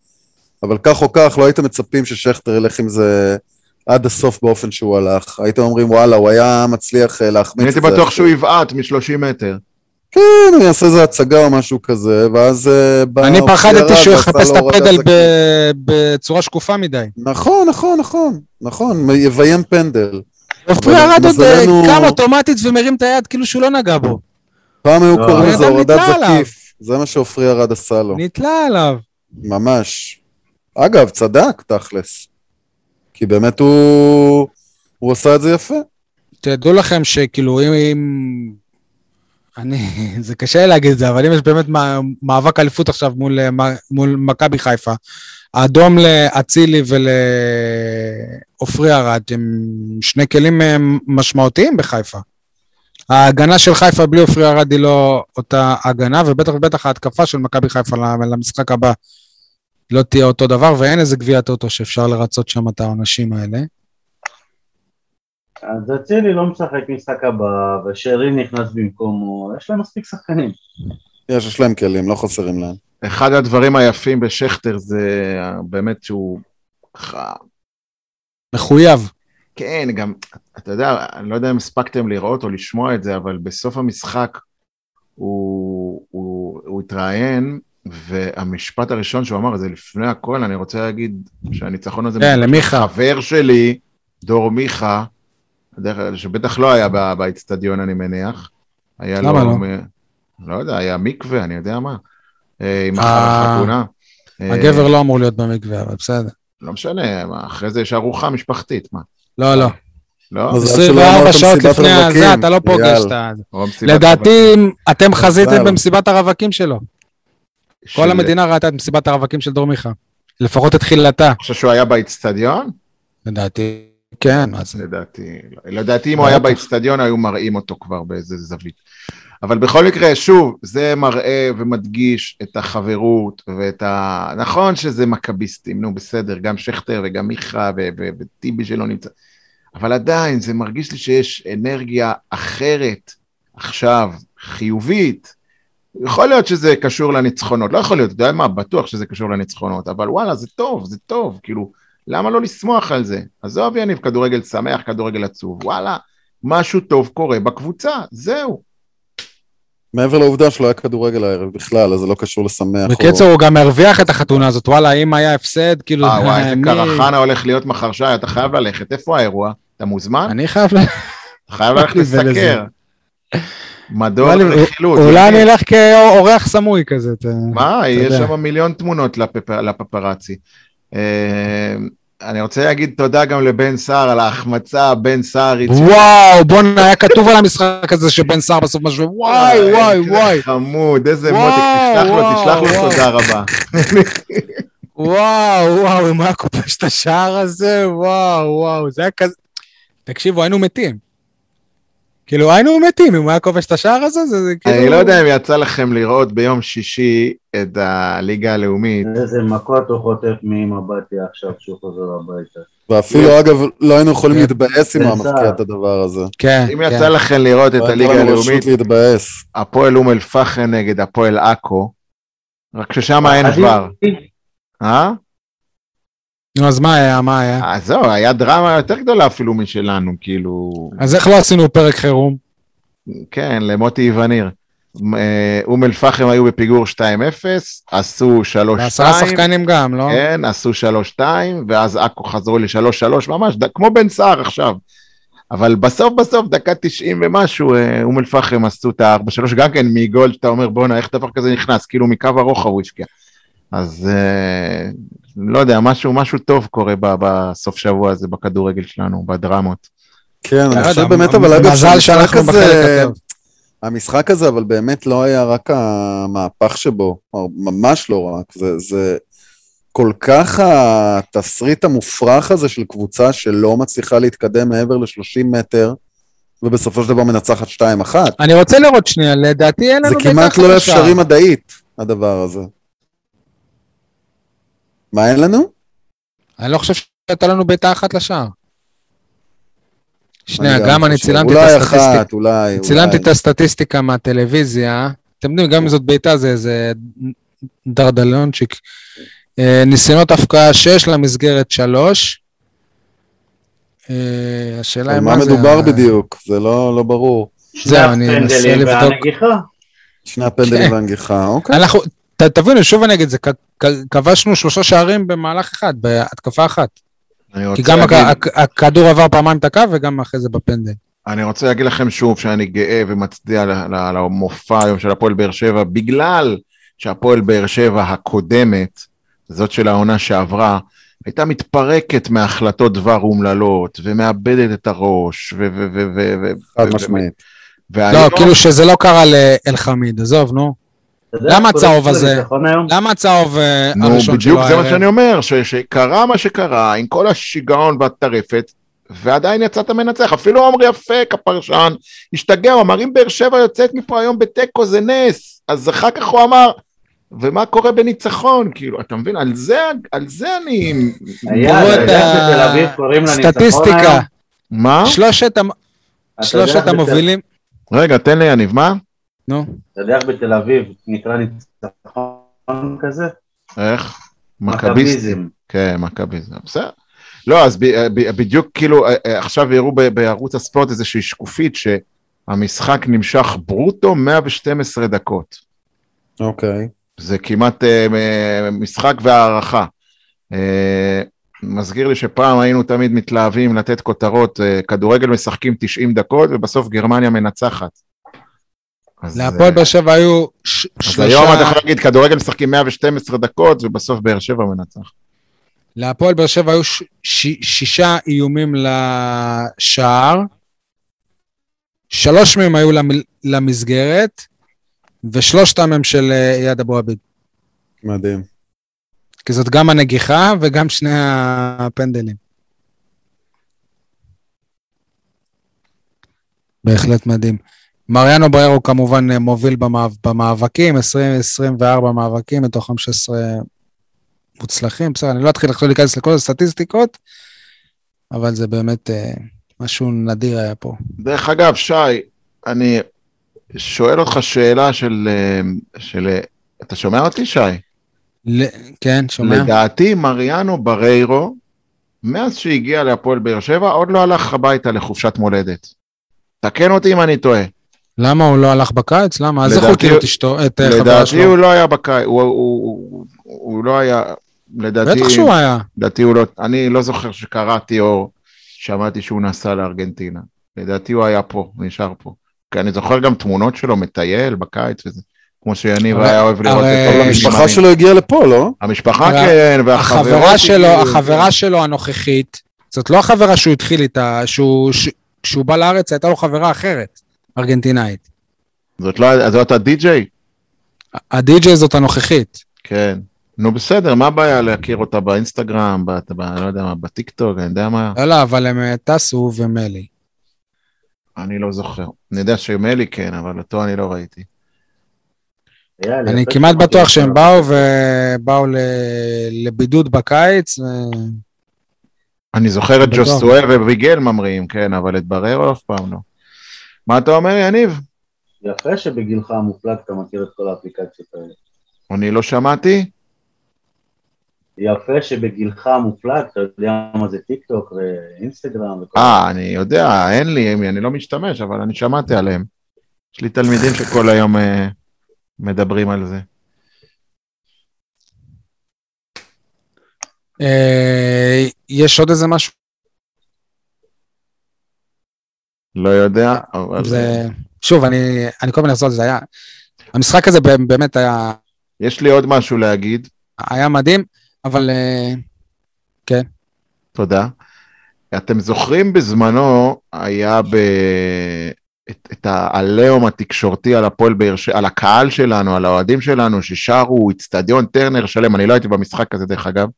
אבל כך או כך, לא הייתם מצפים ששכטר ילך עם זה עד הסוף באופן שהוא הלך. הייתם אומרים, וואלה, הוא היה מצליח אה, אני להחמיץ הייתי את זה. בטוח שהוא יבעט מ-30 מטר. כן, הוא יעשה איזה הצגה או משהו כזה, ואז... אה, בא אני אופיר פחדתי שהוא יחפש את הפדל בצורה שקופה מדי. נכון, נכון, נכון, נכון, יביים פנדל. אבל ירד עוד אה, קם אוטומטית ומרים את היד כאילו שהוא לא נגע בו. פעם היו לא, קוראים לזה הורדת. זקיף, זה מה שעופרי ארד עשה לו, נתלה עליו. ממש. אגב, צדק, תכלס. כי באמת הוא... הוא עשה את זה יפה. תדעו לכם שכאילו אם... אני, זה קשה להגיד את זה, אבל אם יש באמת מא- מאבק אליפות עכשיו מול, אה, מול מכבי חיפה, האדום לאצילי ולעופרי ארד הם שני כלים אה, משמעותיים בחיפה. ההגנה של חיפה בלי עופרי ארד היא לא אותה הגנה, ובטח ובטח ההתקפה של מכבי חיפה למשחק הבא לא תהיה אותו דבר, ואין איזה גביע טוטו שאפשר לרצות שם את העונשים האלה. אז אצילי לא משחק משחק הבא, ושרי נכנס במקומו, יש להם מספיק שחקנים. יש, יש להם כלים, לא חסרים להם. אחד הדברים היפים בשכטר זה באמת שהוא... מחויב. כן, גם, אתה יודע, אני לא יודע אם הספקתם לראות או לשמוע את זה, אבל בסוף המשחק הוא, הוא, הוא התראיין, והמשפט הראשון שהוא אמר, זה לפני הכל, אני רוצה להגיד שהניצחון הזה... כן, למיכה. חבר שלי, דור מיכה, דרך אגב, שבטח לא היה ב- באצטדיון, אני מניח. היה למה לו, לא? מ- לא יודע, היה מקווה, אני יודע מה. אה, עם אה, החתונה. אה, הגבר לא אמור להיות במקווה, אבל בסדר. לא משנה, מה, אחרי זה יש ארוחה משפחתית, מה? לא, לא. לא? מזל שלא 24 אמרת שעות לפני הזה, אתה לא פוגש. את ה... לדעתי, אתם חזיתם מזל. במסיבת הרווקים שלו. של- כל המדינה ראתה את מסיבת הרווקים של דור מיכה. לפחות את תחילתה, אני חושב שהוא היה באיצטדיון? לדעתי. כן, זה? לדעתי. לדעתי אם הוא היה באיצטדיון היו מראים אותו כבר באיזה זווית. אבל בכל מקרה, שוב, זה מראה ומדגיש את החברות ואת ה... נכון שזה מכביסטים, נו בסדר, גם שכטר וגם מיכה וטיבי שלא נמצא, אבל עדיין זה מרגיש לי שיש אנרגיה אחרת עכשיו, חיובית. יכול להיות שזה קשור לניצחונות, לא יכול להיות, אתה יודע מה, בטוח שזה קשור לניצחונות, אבל וואלה, זה טוב, זה טוב, כאילו, למה לא לשמוח על זה? עזוב יניב, כדורגל שמח, כדורגל עצוב, וואלה, משהו טוב קורה בקבוצה, זהו. מעבר לעובדה שלא היה כדורגל הערב בכלל, אז זה לא קשור לשמח. או- בקיצור, הוא גם הרוויח את החתונה הזאת, וואלה, אם היה הפסד, כאילו... אה, וואי, איזה מי- קרחנה הולך להיות מחר שי, אתה חייב ללכת, איפה האירוע? אתה מוזמן? אני חייב ל... אתה חייב ללכת. לסקר. מדור אולי- רכילות. אולי. אני אלך כאורח סמוי כזה. מה, יש. שם מיליון תמונות לפפ- לפפרצי. אה, אני רוצה להגיד תודה גם לבן סער על ההחמצה, בן סער הציל וואו, בואנה, היה כתוב על המשחק הזה שבן סער בסוף משווה, וואי, וואי, איזה וואי. חמוד, איזה מותק, תשלח לו, תשלח לו. תודה רבה. וואו, וואו, אם היה כובש את השער הזה, וואו, וואו, זה היה כזה... תקשיבו, היינו מתים. כאילו, היינו מתים אם הוא היה כובש את השער הזה, זה זה כאילו... אני לא יודע אם יצא לכם לראות ביום שישי את הליגה הלאומית. איזה מכות הוא חוטף מאמא בתיה עכשיו כשהוא חוזר הביתה. ואפילו, אגב, לא היינו יכולים כן. להתבאס אם הוא סער. את הדבר הזה. כן, אם כן. יצא לכם לראות את הליגה הלאומית. הפועל אום אל-פחם נגד הפועל עכו, רק ששם אין כבר. אה? נו, אז מה היה, מה היה? אז זהו, היה דרמה יותר גדולה אפילו משלנו, כאילו... אז איך לא עשינו פרק חירום? כן, למוטי וניר. אה, אום אל-פחם היו בפיגור 2-0, עשו 3-2. ועשרה שחקנים גם, לא? כן, עשו 3-2, ואז עכו חזרו ל-3-3, ממש, כמו בן סער עכשיו. אבל בסוף בסוף, דקה 90 ומשהו, אה, אום אל-פחם עשו את ה-4-3, גם כן מגול שאתה אומר, בואנה, איך דבר כזה נכנס? כאילו מקו הרוחב הוא הבקיע. אז אה, לא יודע, משהו, משהו טוב קורה ב- בסוף שבוע הזה בכדורגל שלנו, בדרמות. כן, אני לא חושב באמת, אבל אגב, מזל שאנחנו הזה- בחלק הטוב. המשחק הזה, אבל באמת לא היה רק המהפך שבו, ממש לא רק, זה, זה כל כך התסריט המופרך הזה של קבוצה שלא מצליחה להתקדם מעבר ל-30 מטר, ובסופו של דבר מנצחת 2-1. אני רוצה לראות שנייה, לדעתי אין לנו זה כמעט לא. אפשרי מדעית, הדבר הזה. מה אין לנו? אני לא חושב שהייתה לנו בעיטה אחת לשער. שנייה, גם אני. צילמתי את אולי הסטטיסטיקה. אחת, אולי, צילמתי אולי. את הסטטיסטיקה מהטלוויזיה. אתם יודעים, גם אם זאת בעיטה זה איזה דרדלונצ'יק. אה, ניסיונות הפקעה 6 למסגרת 3. השאלה על היא מה מה זה... מדובר ה- בדיוק? זה לא לא ברור. זהו, אני אנסה הפנדלים לבדוק. והנגיחה. שני הפנדלים כן. והנגיחה, אוקיי. אנחנו, תבינו, שוב אני אגיד, זה כבשנו שלושה שערים במהלך אחד, בהתקפה אחת. כי גם להגיד- הכ- הכדור עבר פעמיים את הקו וגם אחרי זה בפנדל. אני רוצה להגיד לכם שוב שאני גאה ומצדיע למופע היום של הפועל באר שבע, בגלל שהפועל באר שבע הקודמת, זאת של העונה שעברה, הייתה מתפרקת מהחלטות דבר אומללות, ומאבדת את הראש, ו... ו, ו, ו, חד משמעית. לא, כאילו שזה לא קרה לאלחמיד, עזוב, נו. למה הצהוב הזה? למה הצהוב נו, הראשון שלו בדיוק זה מה? שאני אומר, שקרה מה שקרה, עם כל השיגעון והטרפת, ועדיין יצאת מנצח. אפילו עמרי אפק, הפרשן, השתגע, הוא אמר, אם באר שבע יוצאת מפה היום בתיקו זה נס. אז אחר כך הוא אמר, ומה קורה בניצחון? כאילו, אתה מבין? על זה, על זה אני... אייל, תראו אתה את יודע שבתל אביב קוראים לניצחון סטטיסטיקה? מה? שלושת המובילים, רגע, תן לי יניב, מה? נו, אתה יודע איך בתל אביב נקרא ניצחון כזה? איך? מכביסטים. מכביזם. כן, מכביזם, בסדר. לא, אז ב, ב, בדיוק כאילו, אה, אה, עכשיו הראו ב- בערוץ הספורט איזושהי שקופית שהמשחק נמשך ברוטו 112 דקות. אוקיי. זה כמעט אה, משחק והערכה. אה, מזכיר לי שפעם היינו תמיד מתלהבים לתת כותרות, אה, כדורגל משחקים 90 דקות ובסוף גרמניה מנצחת. אז, להפועל אה, באר שבע היו ש- אז שלושה, היום אתה יכול להגיד, כדורגל משחקים 112 דקות ובסוף באר שבע מנצח. להפועל באר שבע היו ש- ש- שישה איומים לשער, שלוש מהם היו למ- למסגרת, ושלושתם הם של אה, אייד אבו עביד. מדהים. כי זאת גם הנגיחה וגם שני הפנדלים. בהחלט מדהים. מריאנו בררו כמובן אה, מוביל במאב, במאבקים, 20, 24 מאבקים מתוך 15 מוצלחים. בסדר, אני לא אתחיל עכשיו להיכנס לכל הסטטיסטיקות, אבל זה באמת אה, משהו נדיר היה פה. דרך אגב, שי, אני שואל אותך שאלה של... אה, של אה, אתה שומע אותי, שי? ל... כן, שומע? לדעתי, מריאנו בריירו, מאז שהגיע להפועל באר שבע, עוד לא הלך הביתה לחופשת מולדת. תקן אותי אם אני טועה. למה הוא לא הלך בקיץ? למה? אז איך הוא לדעתי- הכיר את אשתו, את אה, חברה לדעתי שלו? הוא לא היה בקיץ, הוא, הוא, הוא, הוא לא היה, לדעתי, בטח שהוא היה. לדעתי הוא לא, אני לא זוכר שקראתי או שמעתי שהוא נסע לארגנטינה. לדעתי הוא היה פה, נשאר פה. כי אני זוכר גם תמונות שלו מטייל בקיץ וזה, כמו שיניב היה אוהב לראות הרי- את כל המשפחה שלו הגיעה לפה, לא? המשפחה הרי כן, והחברות... החברה שלו, הגיעו, החברה שלו הנוכחית, זאת לא החברה שהוא התחיל איתה, שהוא, ש- כשהוא בא לארץ הייתה לו חברה אחרת, ארגנטינאית. זאת לא, זאת הדי-ג'יי? הדי-ג'יי זאת הנוכחית. כן. נו בסדר, מה הבעיה להכיר אותה באינסטגרם, ב, ב, לא יודע מה, בטיקטוק, אני יודע מה, לא, לא, אבל הם אה, טסו ומלי. אני לא זוכר. אני יודע שמלי כן, אבל אותו אני לא ראיתי. אייל, אני כמעט בטוח. שהם באו ובאו ל- לבידוד בקיץ. ו- אני זוכר את. ג'וסואל וביגל ממריאים, כן, אבל את בררו אף פעם לא. מה אתה אומר, יניב? יפה שבגילך המופלג אתה מכיר את כל האפליקציות האלה. אני לא שמעתי? יפה שבגילך המופלג אתה יודע מה זה טיק טוק ואינסטגרם וכל אה, אני יודע, אין לי, אני לא משתמש, אבל אני שמעתי עליהם. יש לי תלמידים שכל היום אה, מדברים על זה. אה, יש עוד איזה משהו? לא יודע, אבל... זה... שוב, אני אני כל הזמן אחזור לזה, היה... המשחק הזה באמת היה יש לי עוד משהו להגיד, היה מדהים, אבל אה, תודה. אתם זוכרים בזמנו, היה ב... את, את את העליהום התקשורתי על הפועל באר שבע, על הקהל שלנו, על האוהדים שלנו, ששרו איצטדיון טרנר שלם, אני לא הייתי במשחק הזה דרך אגב,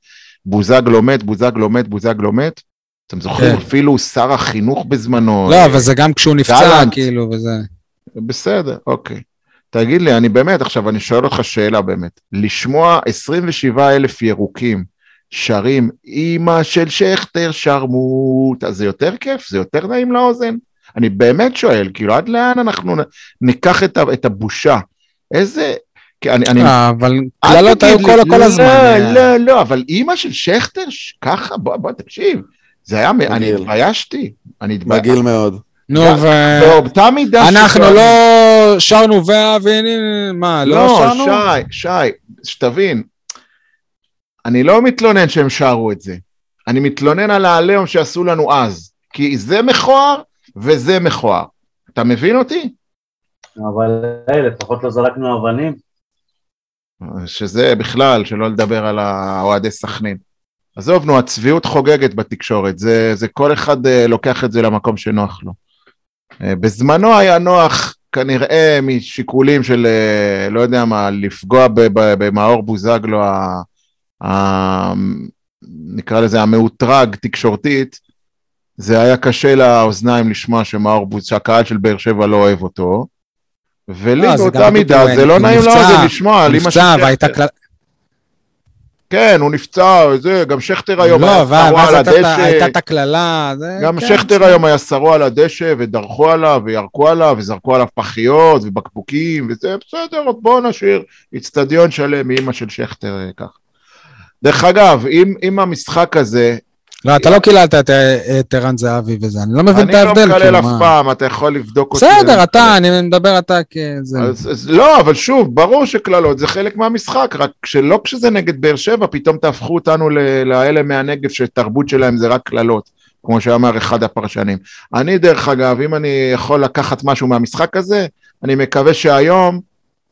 בוזגלו מת, בוזגלו מת, בוזגלו מת. אתם זוכרים כן. אפילו שר החינוך בזמנו. לא, אבל זה גם כשהוא נפצע, גלנט. כאילו, וזה... בסדר, אוקיי. תגיד לי, אני באמת, עכשיו אני שואל אותך שאלה באמת. לשמוע 27 אלף ירוקים שרים, אימא של שכטר שרמוט, אז זה יותר כיף? זה יותר נעים לאוזן? אני באמת שואל, כאילו, עד לאן אנחנו ניקח את, את הבושה? איזה... כי אני, אני, אה, אבל קללות היו כל כל הזמן. לא, אה, לא, לא, אבל אימא של שכטר, ככה, בוא, בוא, תקשיב. זה היה, מ- אני. התביישתי. אני התביישתי. מגעיל מאוד. נו, ו... באותה מידה אנחנו לא שרנו והנה, מה, לא לא, שרנו? שי, שי, שתבין, אני לא מתלונן שהם שרו את זה, אני מתלונן על העליהום שעשו לנו אז, כי זה מכוער וזה מכוער. אתה מבין אותי? אבל היי, לפחות לא זרקנו אבנים. שזה בכלל, שלא לדבר על האוהדי סכנין. עזוב, נו, הצביעות חוגגת בתקשורת, זה, זה כל אחד אה, לוקח את זה למקום שנוח לו. אה, בזמנו היה נוח, כנראה משיקולים של, אה, לא יודע מה, לפגוע במאור בוזגלו, ה, ה, נקרא לזה המאותרג תקשורתית, זה היה קשה לאוזניים לשמוע שמאור בוז, שהקהל של באר שבע לא אוהב אותו. ולי לא, באותה מידה, בדיוק, זה לא נעים לאוזן לשמוע על אמא של נפצע והייתה שכטר. קלל... כן, הוא נפצע, זה, גם שכטר היום לא, היה ואז שרוע על הדשא. הייתה את הקללה. גם כן, שכטר היום היה שרוע על הדשא, ודרכו עליו, וירקו עליו, וזרקו עליו פחיות, ובקבוקים, וזה בסדר, בואו נשאיר איצטדיון שלם מאמא של שכטר אה, כך. דרך אגב, אם, אם המשחק הזה, לא, אתה לא קיללת את- ערן זהבי וזה, אני לא מבין אני את לא ההבדל. מקלל כאילו, אף. פעם, אתה יכול לבדוק אותי. בסדר, אני אתה. אני מדבר אתה כזה. לא, אבל שוב, ברור שקללות זה חלק מהמשחק, רק שלא כשזה נגד באר שבע, פתאום תהפכו אותנו לאלה מהנגב שתרבות שלהם זה רק קללות, כמו שאמר אחד הפרשנים. אני, דרך אגב, אם אני יכול לקחת משהו מהמשחק הזה, אני מקווה שהיום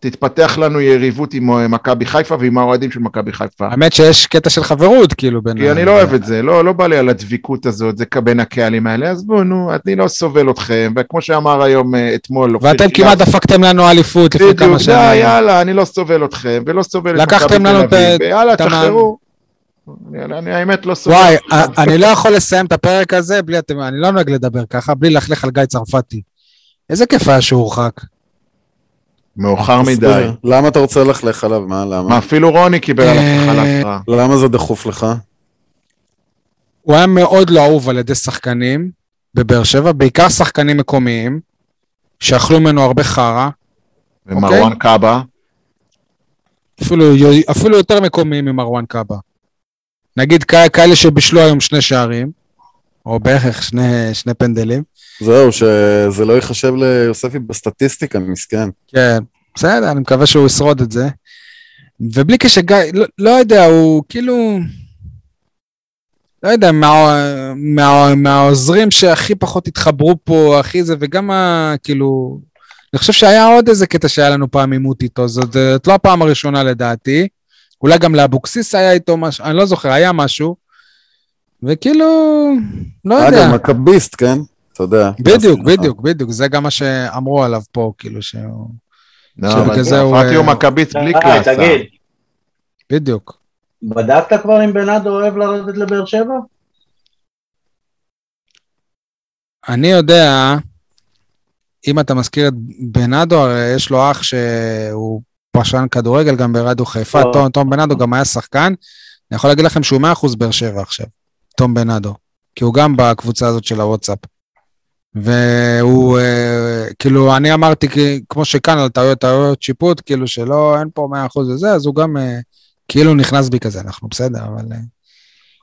תתפתח לנו יריבות עם אה, מכבי חיפה ועם האוהדים של מכבי חיפה. האמת שיש קטע של חברות, כאילו, בין... כי אני לא אוהב את זה, לא, לא בא לי על הדביקות הזאת, זה בין הקהלים האלה, אז בואו, נו, אני לא סובל אתכם, וכמו שאמר היום, אה, אתמול, ואתם כמעט דפקתם לנו אליפות לפני בדיוק, כמה די, שנים. יאללה, אני לא סובל אתכם, ולא סובל את מכבי תל את- אביב, המ- תשחררו. אני, האמת לא סובל. וואי. אני לא יכול לסיים את הפרק הזה בלי, אני לא נוהג לדבר ככה, בלי ללכלך על גיא צרפתי. איזה כיף היה שהוא הורחק. מאוחר מדי. למה אתה רוצה ללכלך עליו? מה, מה, למה? אפילו רוני קיבל עליו אה, חל"ת רע. למה זה דחוף לך? הוא היה מאוד לא אהוב על ידי שחקנים בבאר שבע, בעיקר שחקנים מקומיים, שאכלו ממנו הרבה חרא, ומרואן קאבה, אפילו, אפילו יותר מקומיים ממרואן קאבה. נגיד כאלה שבישלו היום שני שערים, או בערך שני, שני פנדלים. זהו, שזה לא ייחשב ליוספי בסטטיסטיקה, מסכן. כן, בסדר, אני מקווה שהוא ישרוד את זה. ובלי קשר, גיא, לא, לא יודע, הוא כאילו... לא יודע, מה, מה, מהעוזרים שהכי פחות התחברו פה, הכי זה, וגם ה... כאילו... אני חושב שהיה עוד איזה קטע שהיה לנו פעם עימות איתו, זאת, זאת לא הפעם הראשונה לדעתי. אולי גם לאבוקסיס היה איתו משהו, אני לא זוכר, היה משהו. וכאילו, לא יודע. אגב, מכביסט, כן? אתה יודע. בדיוק, בדיוק, בדיוק, זה גם מה שאמרו עליו פה, כאילו שהוא... לא, שבגלל זה הוא, צרפתי הוא אה, מכביסט בלי די, קלאסה. תגיד, בדיוק. בדקת כבר אם בנאדו אוהב לרדת לבאר שבע? אני יודע, אם אתה מזכיר את בנאדו, הרי יש לו אח שהוא פרשן כדורגל גם ברדיו חיפה, לא. תום, תום בנאדו גם היה שחקן. אני יכול להגיד לכם שהוא 100% באר שבע עכשיו, תום בנאדו, כי הוא גם בקבוצה הזאת של הוואטסאפ. והוא, אה, כאילו, אני אמרתי, כמו שכאן על טעויות, טעויות שיפוט, כאילו שלא, אין פה 100% וזה, אז הוא גם אה, כאילו נכנס בי כזה, אנחנו בסדר, אבל... אה,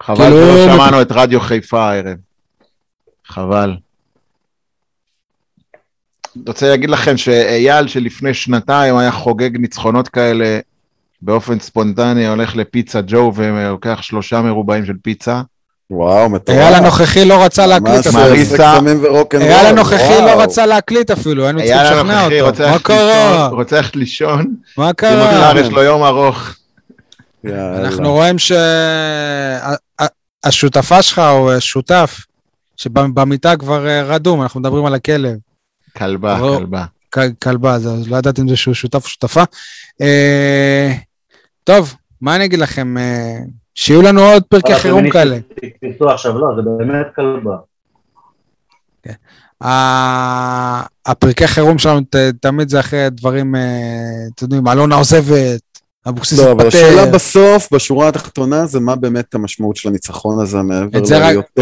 חבל כאילו- שלא שמענו את רדיו חיפה הערב. חבל. רוצה להגיד לכם שאייל שלפני שנתיים היה חוגג ניצחונות כאלה באופן ספונטני, הולך לפיצה ג'ו ולוקח שלושה מרובעים של פיצה. וואו, מטורף. אייל הנוכחי לא רצה להקליט ממש אפילו. סקס סמים ורוקנרול. אייל הנוכחי. לא רצה להקליט אפילו, היינו צריכים לשכנע אותו. מה קרה? רוצה ללכת לישון, מה כי קרה? מחר יש לו יום ארוך. אנחנו רואים שהשותפה שלך או שותף, שבמיטה כבר אה, רדום, אנחנו מדברים על הכלב. כלבה. כלבה. כלבה, זה- לא ידעתי אם זה שהוא שותף או שותפה. אה, טוב, מה אני אגיד לכם? שיהיו לנו עוד פרקי חירום כאלה. תקפצו עכשיו, לא, זה באמת כלבה. ה- הפרקי חירום שלנו תמיד זה אחרי דברים, אה, אתם יודעים, אלונה עוזבת, אבוקסיס לא, אבל השאלה. בסוף, בשורה התחתונה, זה מה באמת המשמעות של הניצחון הזה, מעבר להיותו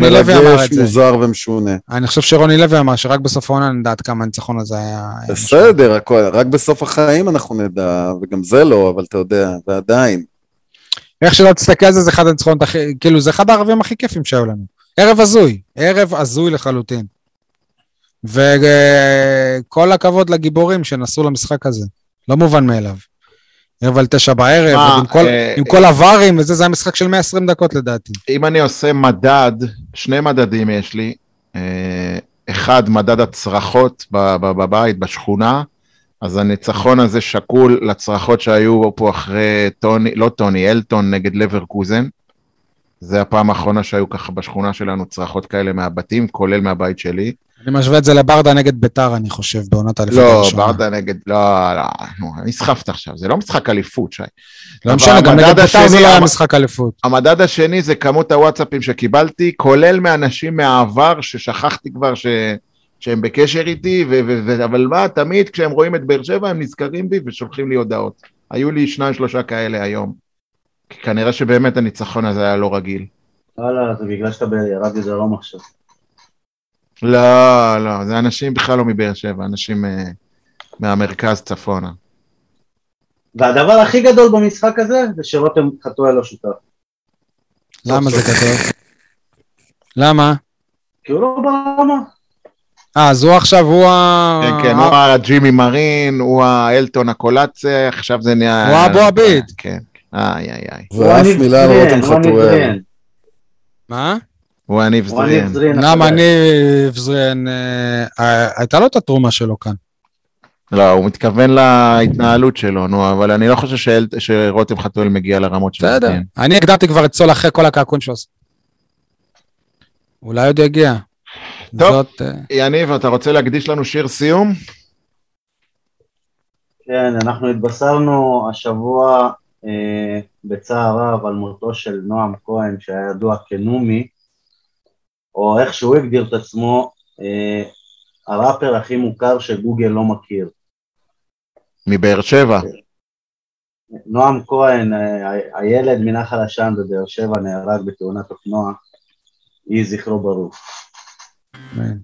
מרגש, זה. מוזר ומשונה. אני חושב שרוני לוי אמר שרק בסוף העונה נדע עד כמה הניצחון הזה היה... בסדר, רק בסוף החיים אנחנו נדע, וגם זה לא, אבל אתה יודע, ועדיין. איך שלא תסתכל על זה, זה אחד הניצחונות הכי, כאילו, זה אחד הערבים הכי כיפים שהיו לנו. ערב הזוי, ערב הזוי לחלוטין. וכל הכבוד לגיבורים שנסעו למשחק הזה. לא מובן מאליו. ערב על תשע בערב, מה, עם כל, אה, עם כל הווארים וזה, זה היה משחק של 120 דקות לדעתי. אם אני עושה מדד, שני מדדים יש לי. אה, אחד, מדד הצרחות בבית, בשכונה. אז הניצחון הזה שקול לצרחות שהיו פה אחרי טוני, לא טוני, אלטון נגד לברקוזן. זה הפעם האחרונה שהיו ככה בשכונה שלנו צרחות כאלה מהבתים, כולל מהבית שלי. אני משווה את זה לברדה נגד ביתר, אני חושב, בעונת האליפות לא, הראשונה. ברדה נגד, לא, לא, נו, נסחפת עכשיו, זה לא משחק אליפות, שי. לא משנה, גם נגד ביתר זה לא היה משחק אליפות. המדד השני זה כמות הוואטסאפים שקיבלתי, כולל מאנשים מהעבר ששכחתי כבר ש... שהם בקשר איתי, ו... ו... ו... אבל מה, תמיד כשהם רואים את באר שבע הם נזכרים בי ושולחים לי הודעות. היו לי שניים שלושה כאלה היום. כי כנראה שבאמת הניצחון הזה היה לא רגיל. וואלה, זה בגלל שאתה ברדיו דרום עכשיו. לא, לא, זה אנשים בכלל לא מבאר שבע, אנשים אה, מהמרכז צפונה. והדבר הכי גדול במשחק הזה, זה שרותם חתואל לא שותף. למה זה גדול? למה? כי הוא לא ברמה. אה, אז הוא עכשיו, הוא ה... כן, כן, הוא הג'ימי מרין, הוא האלטון הקולציה, עכשיו זה נהיה... הוא האבו עביד. כן, איי, איי, איי. הוא ואף הניב מילה על רותם הניב חתואל. מה? הוא הניב הניב זריאן. זריאן. למה הקודם. אני, זריאן, אה, הייתה לו את התרומה שלו כאן. לא, הוא מתכוון להתנהלות שלו, נו, אבל אני לא חושב שאל- שרותם חתואל מגיע לרמות של בסדר. זריאן. אני הקדמתי כבר את סול אחרי כל הקעקון שלו. אולי עוד יגיע. טוב. זאת, אה, יניב, אתה רוצה להקדיש לנו שיר סיום? כן, אנחנו התבשרנו השבוע אה, בצער רב על מותו של נועם כהן, שהיה ידוע כנומי, או איך שהוא הגדיר את עצמו, אה, הראפר הכי מוכר שגוגל לא מכיר. מבאר שבע. נועם כהן, אה, הילד מנחל עשן בבאר שבע, נהרג בתאונת אופנוע, יהי זכרו ברוך. אמן.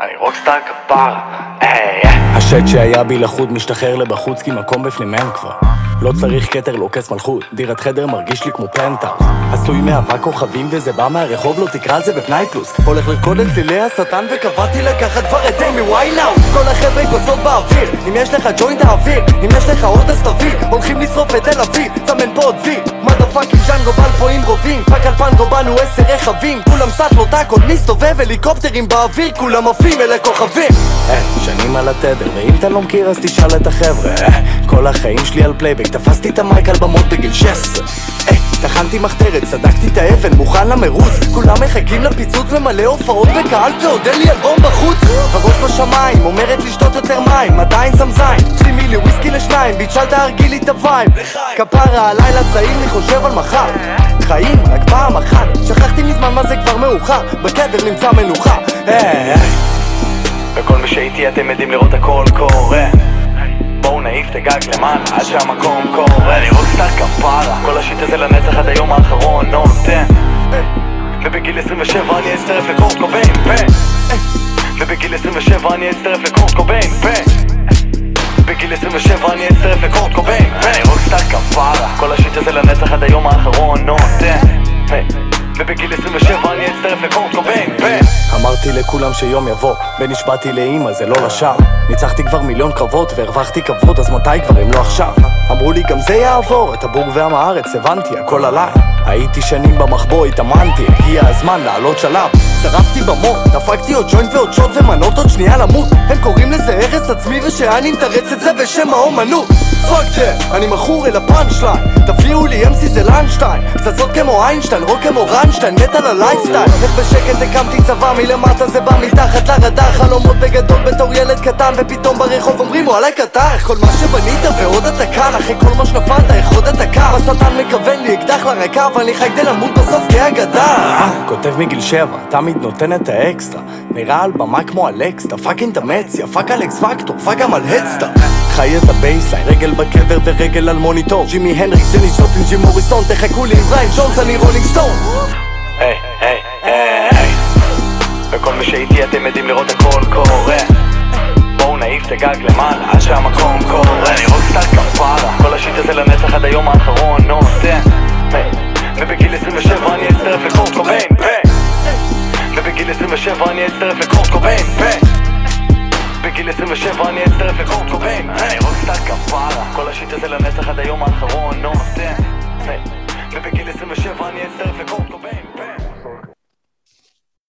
אני רוקסטאר כפרה, היי. השד שהיה בי לחוד משתחרר לבחוץ כי מקום בפנים אין כבר לא צריך כתר, לא כס מלכות. דירת חדר מרגיש לי כמו פנטאוס עשוי מאבק כוכבים וזה בא מהרחוב, לא תקרא על זה בפנאי פלוס. הולך לרקוד את צלילי השטן וקבעתי לקחת כבר את אימי ויינאוס כל החבר'ה כוסות באוויר. אם יש לך ג'וינט האוויר אם יש לך עוד אז תביא. הולכים לשרוף את תל אביב צמן פה עוד וי. מדה פאקינג ג'אנגו בל פה עם רובים. פאק על פנגו באנו עשר רכבים. כולם סאטלות הכל מסתובב הליקופטרים באוויר. כולם עפים אלה כוכבים היי, שנים על התדר ואם אתה לא מכיר אז תשאל את החבר'ה. אה, כל החיים שלי על פלייבק תפסתי את ה mic על במות בגיל 16 היי, טחנתי מחתרת, סדקתי את האבן, מוכן למרוץ. כולם מחכים לפיצוץ ומלא הופעות בקהל ועוד אין לי אלבום בחוץ. הראש בשמיים, אומרת לשתות יותר מים, עדיין זין. שימי לי וויסקי לשניים, bitch אל תהרגי לי את ה vibe. כפרה, הלילה צעיר מי חושב על מחר. חיים רק פעם אחת, שכחתי מזמן מה זה כבר מאוחר. בקבר נמצא מנוחה. היי, היי. וכל מי שאיתי אתם יודעים לראות הכל קורה בואו נעיף את הגג למעלה עד שהמקום קורה אני rockstar כפרה. כל ה shit הזה לנצח עד היום האחרון נותן ובגיל 27 אני אצטרף לקורט קוביין ובגיל 27 אני אצטרף לקורט קוביין בגיל 27 אני אצטרף לקורט קוביין ואני rockstar כפרה. כל ה shit הזה לנצח עד היום האחרון נותן ו- ובגיל 27 אני אצטרף לקורט קוביין ו- אמרתי לכולם שיום יבוא ונשבעתי לאימא זה לא לשווא ניצחתי כבר מיליון קרבות והרווחתי כבוד אז מתי כבר אם לא עכשיו? אמרו לי גם זה יעבור את הבורג ועם הארץ הבנתי הכל עליי הייתי שנים במחבוא, התאמנתי, הגיע הזמן לעלות שלב. שרפתי במות, דפקתי עוד ג'וינט ועוד שוט ומנות עוד שנייה למות. הם קוראים לזה הרס עצמי ושאני מתרץ את זה בשם האומנות. פאק דה, אני מכור אל הפאנצ' ליין תביאו לי אמסי זה לאנשטיין. פצצות כמו איינשטיין, רוק כמו רנשטיין, מת על הלייפסטייל איך בשקט הקמתי צבא מלמטה זה בא מתחת לרדאר. חלומות בגדול בתור ילד קטן ופתאום ברחוב אומרים וואלה קטר כל מה שבנית ועוד אתה כאן אחרי כל מה שנפלת איך עוד אתה קם השטן מכוון לי אקדח לרקה אבל אני חי כדי למות בסוף כאגדה כותב מגיל שבע, תמיד נותן את האקסטרה. נראה על במה כמו אלכס, אתה פאקינג תאמץ, יא פאק אלכס פקטור, פאק גם על הדסטאר חי את הבייסליין, רגל בקבר ורגל על מוניטור. ג'ימי הנריקס, ג'ני שוטין, ג'ים מוריסון תחכו לי עם בריין ג'ונס, אני רולינג סטון. היי, היי, היי וכל מי שאיתי אתם יודעים לראות הכל קורה. בואו נעיף את הגג למעלה עד שהמקום קורה. אני rockstar כפרה. כל ה shit הזה לנצח עד היום האחרון נותן ובגיל 27 אני אצטרף לקורט קוביין ובגיל 27 אני אצטרף לקורט קוביין בגיל 27 אני אצטרף לקורט קוביין אני rockstar כפרה כל ה shit הזה לנצח עד היום האחרון נותן ובגיל 27 אני אצטרף לקורט קוביין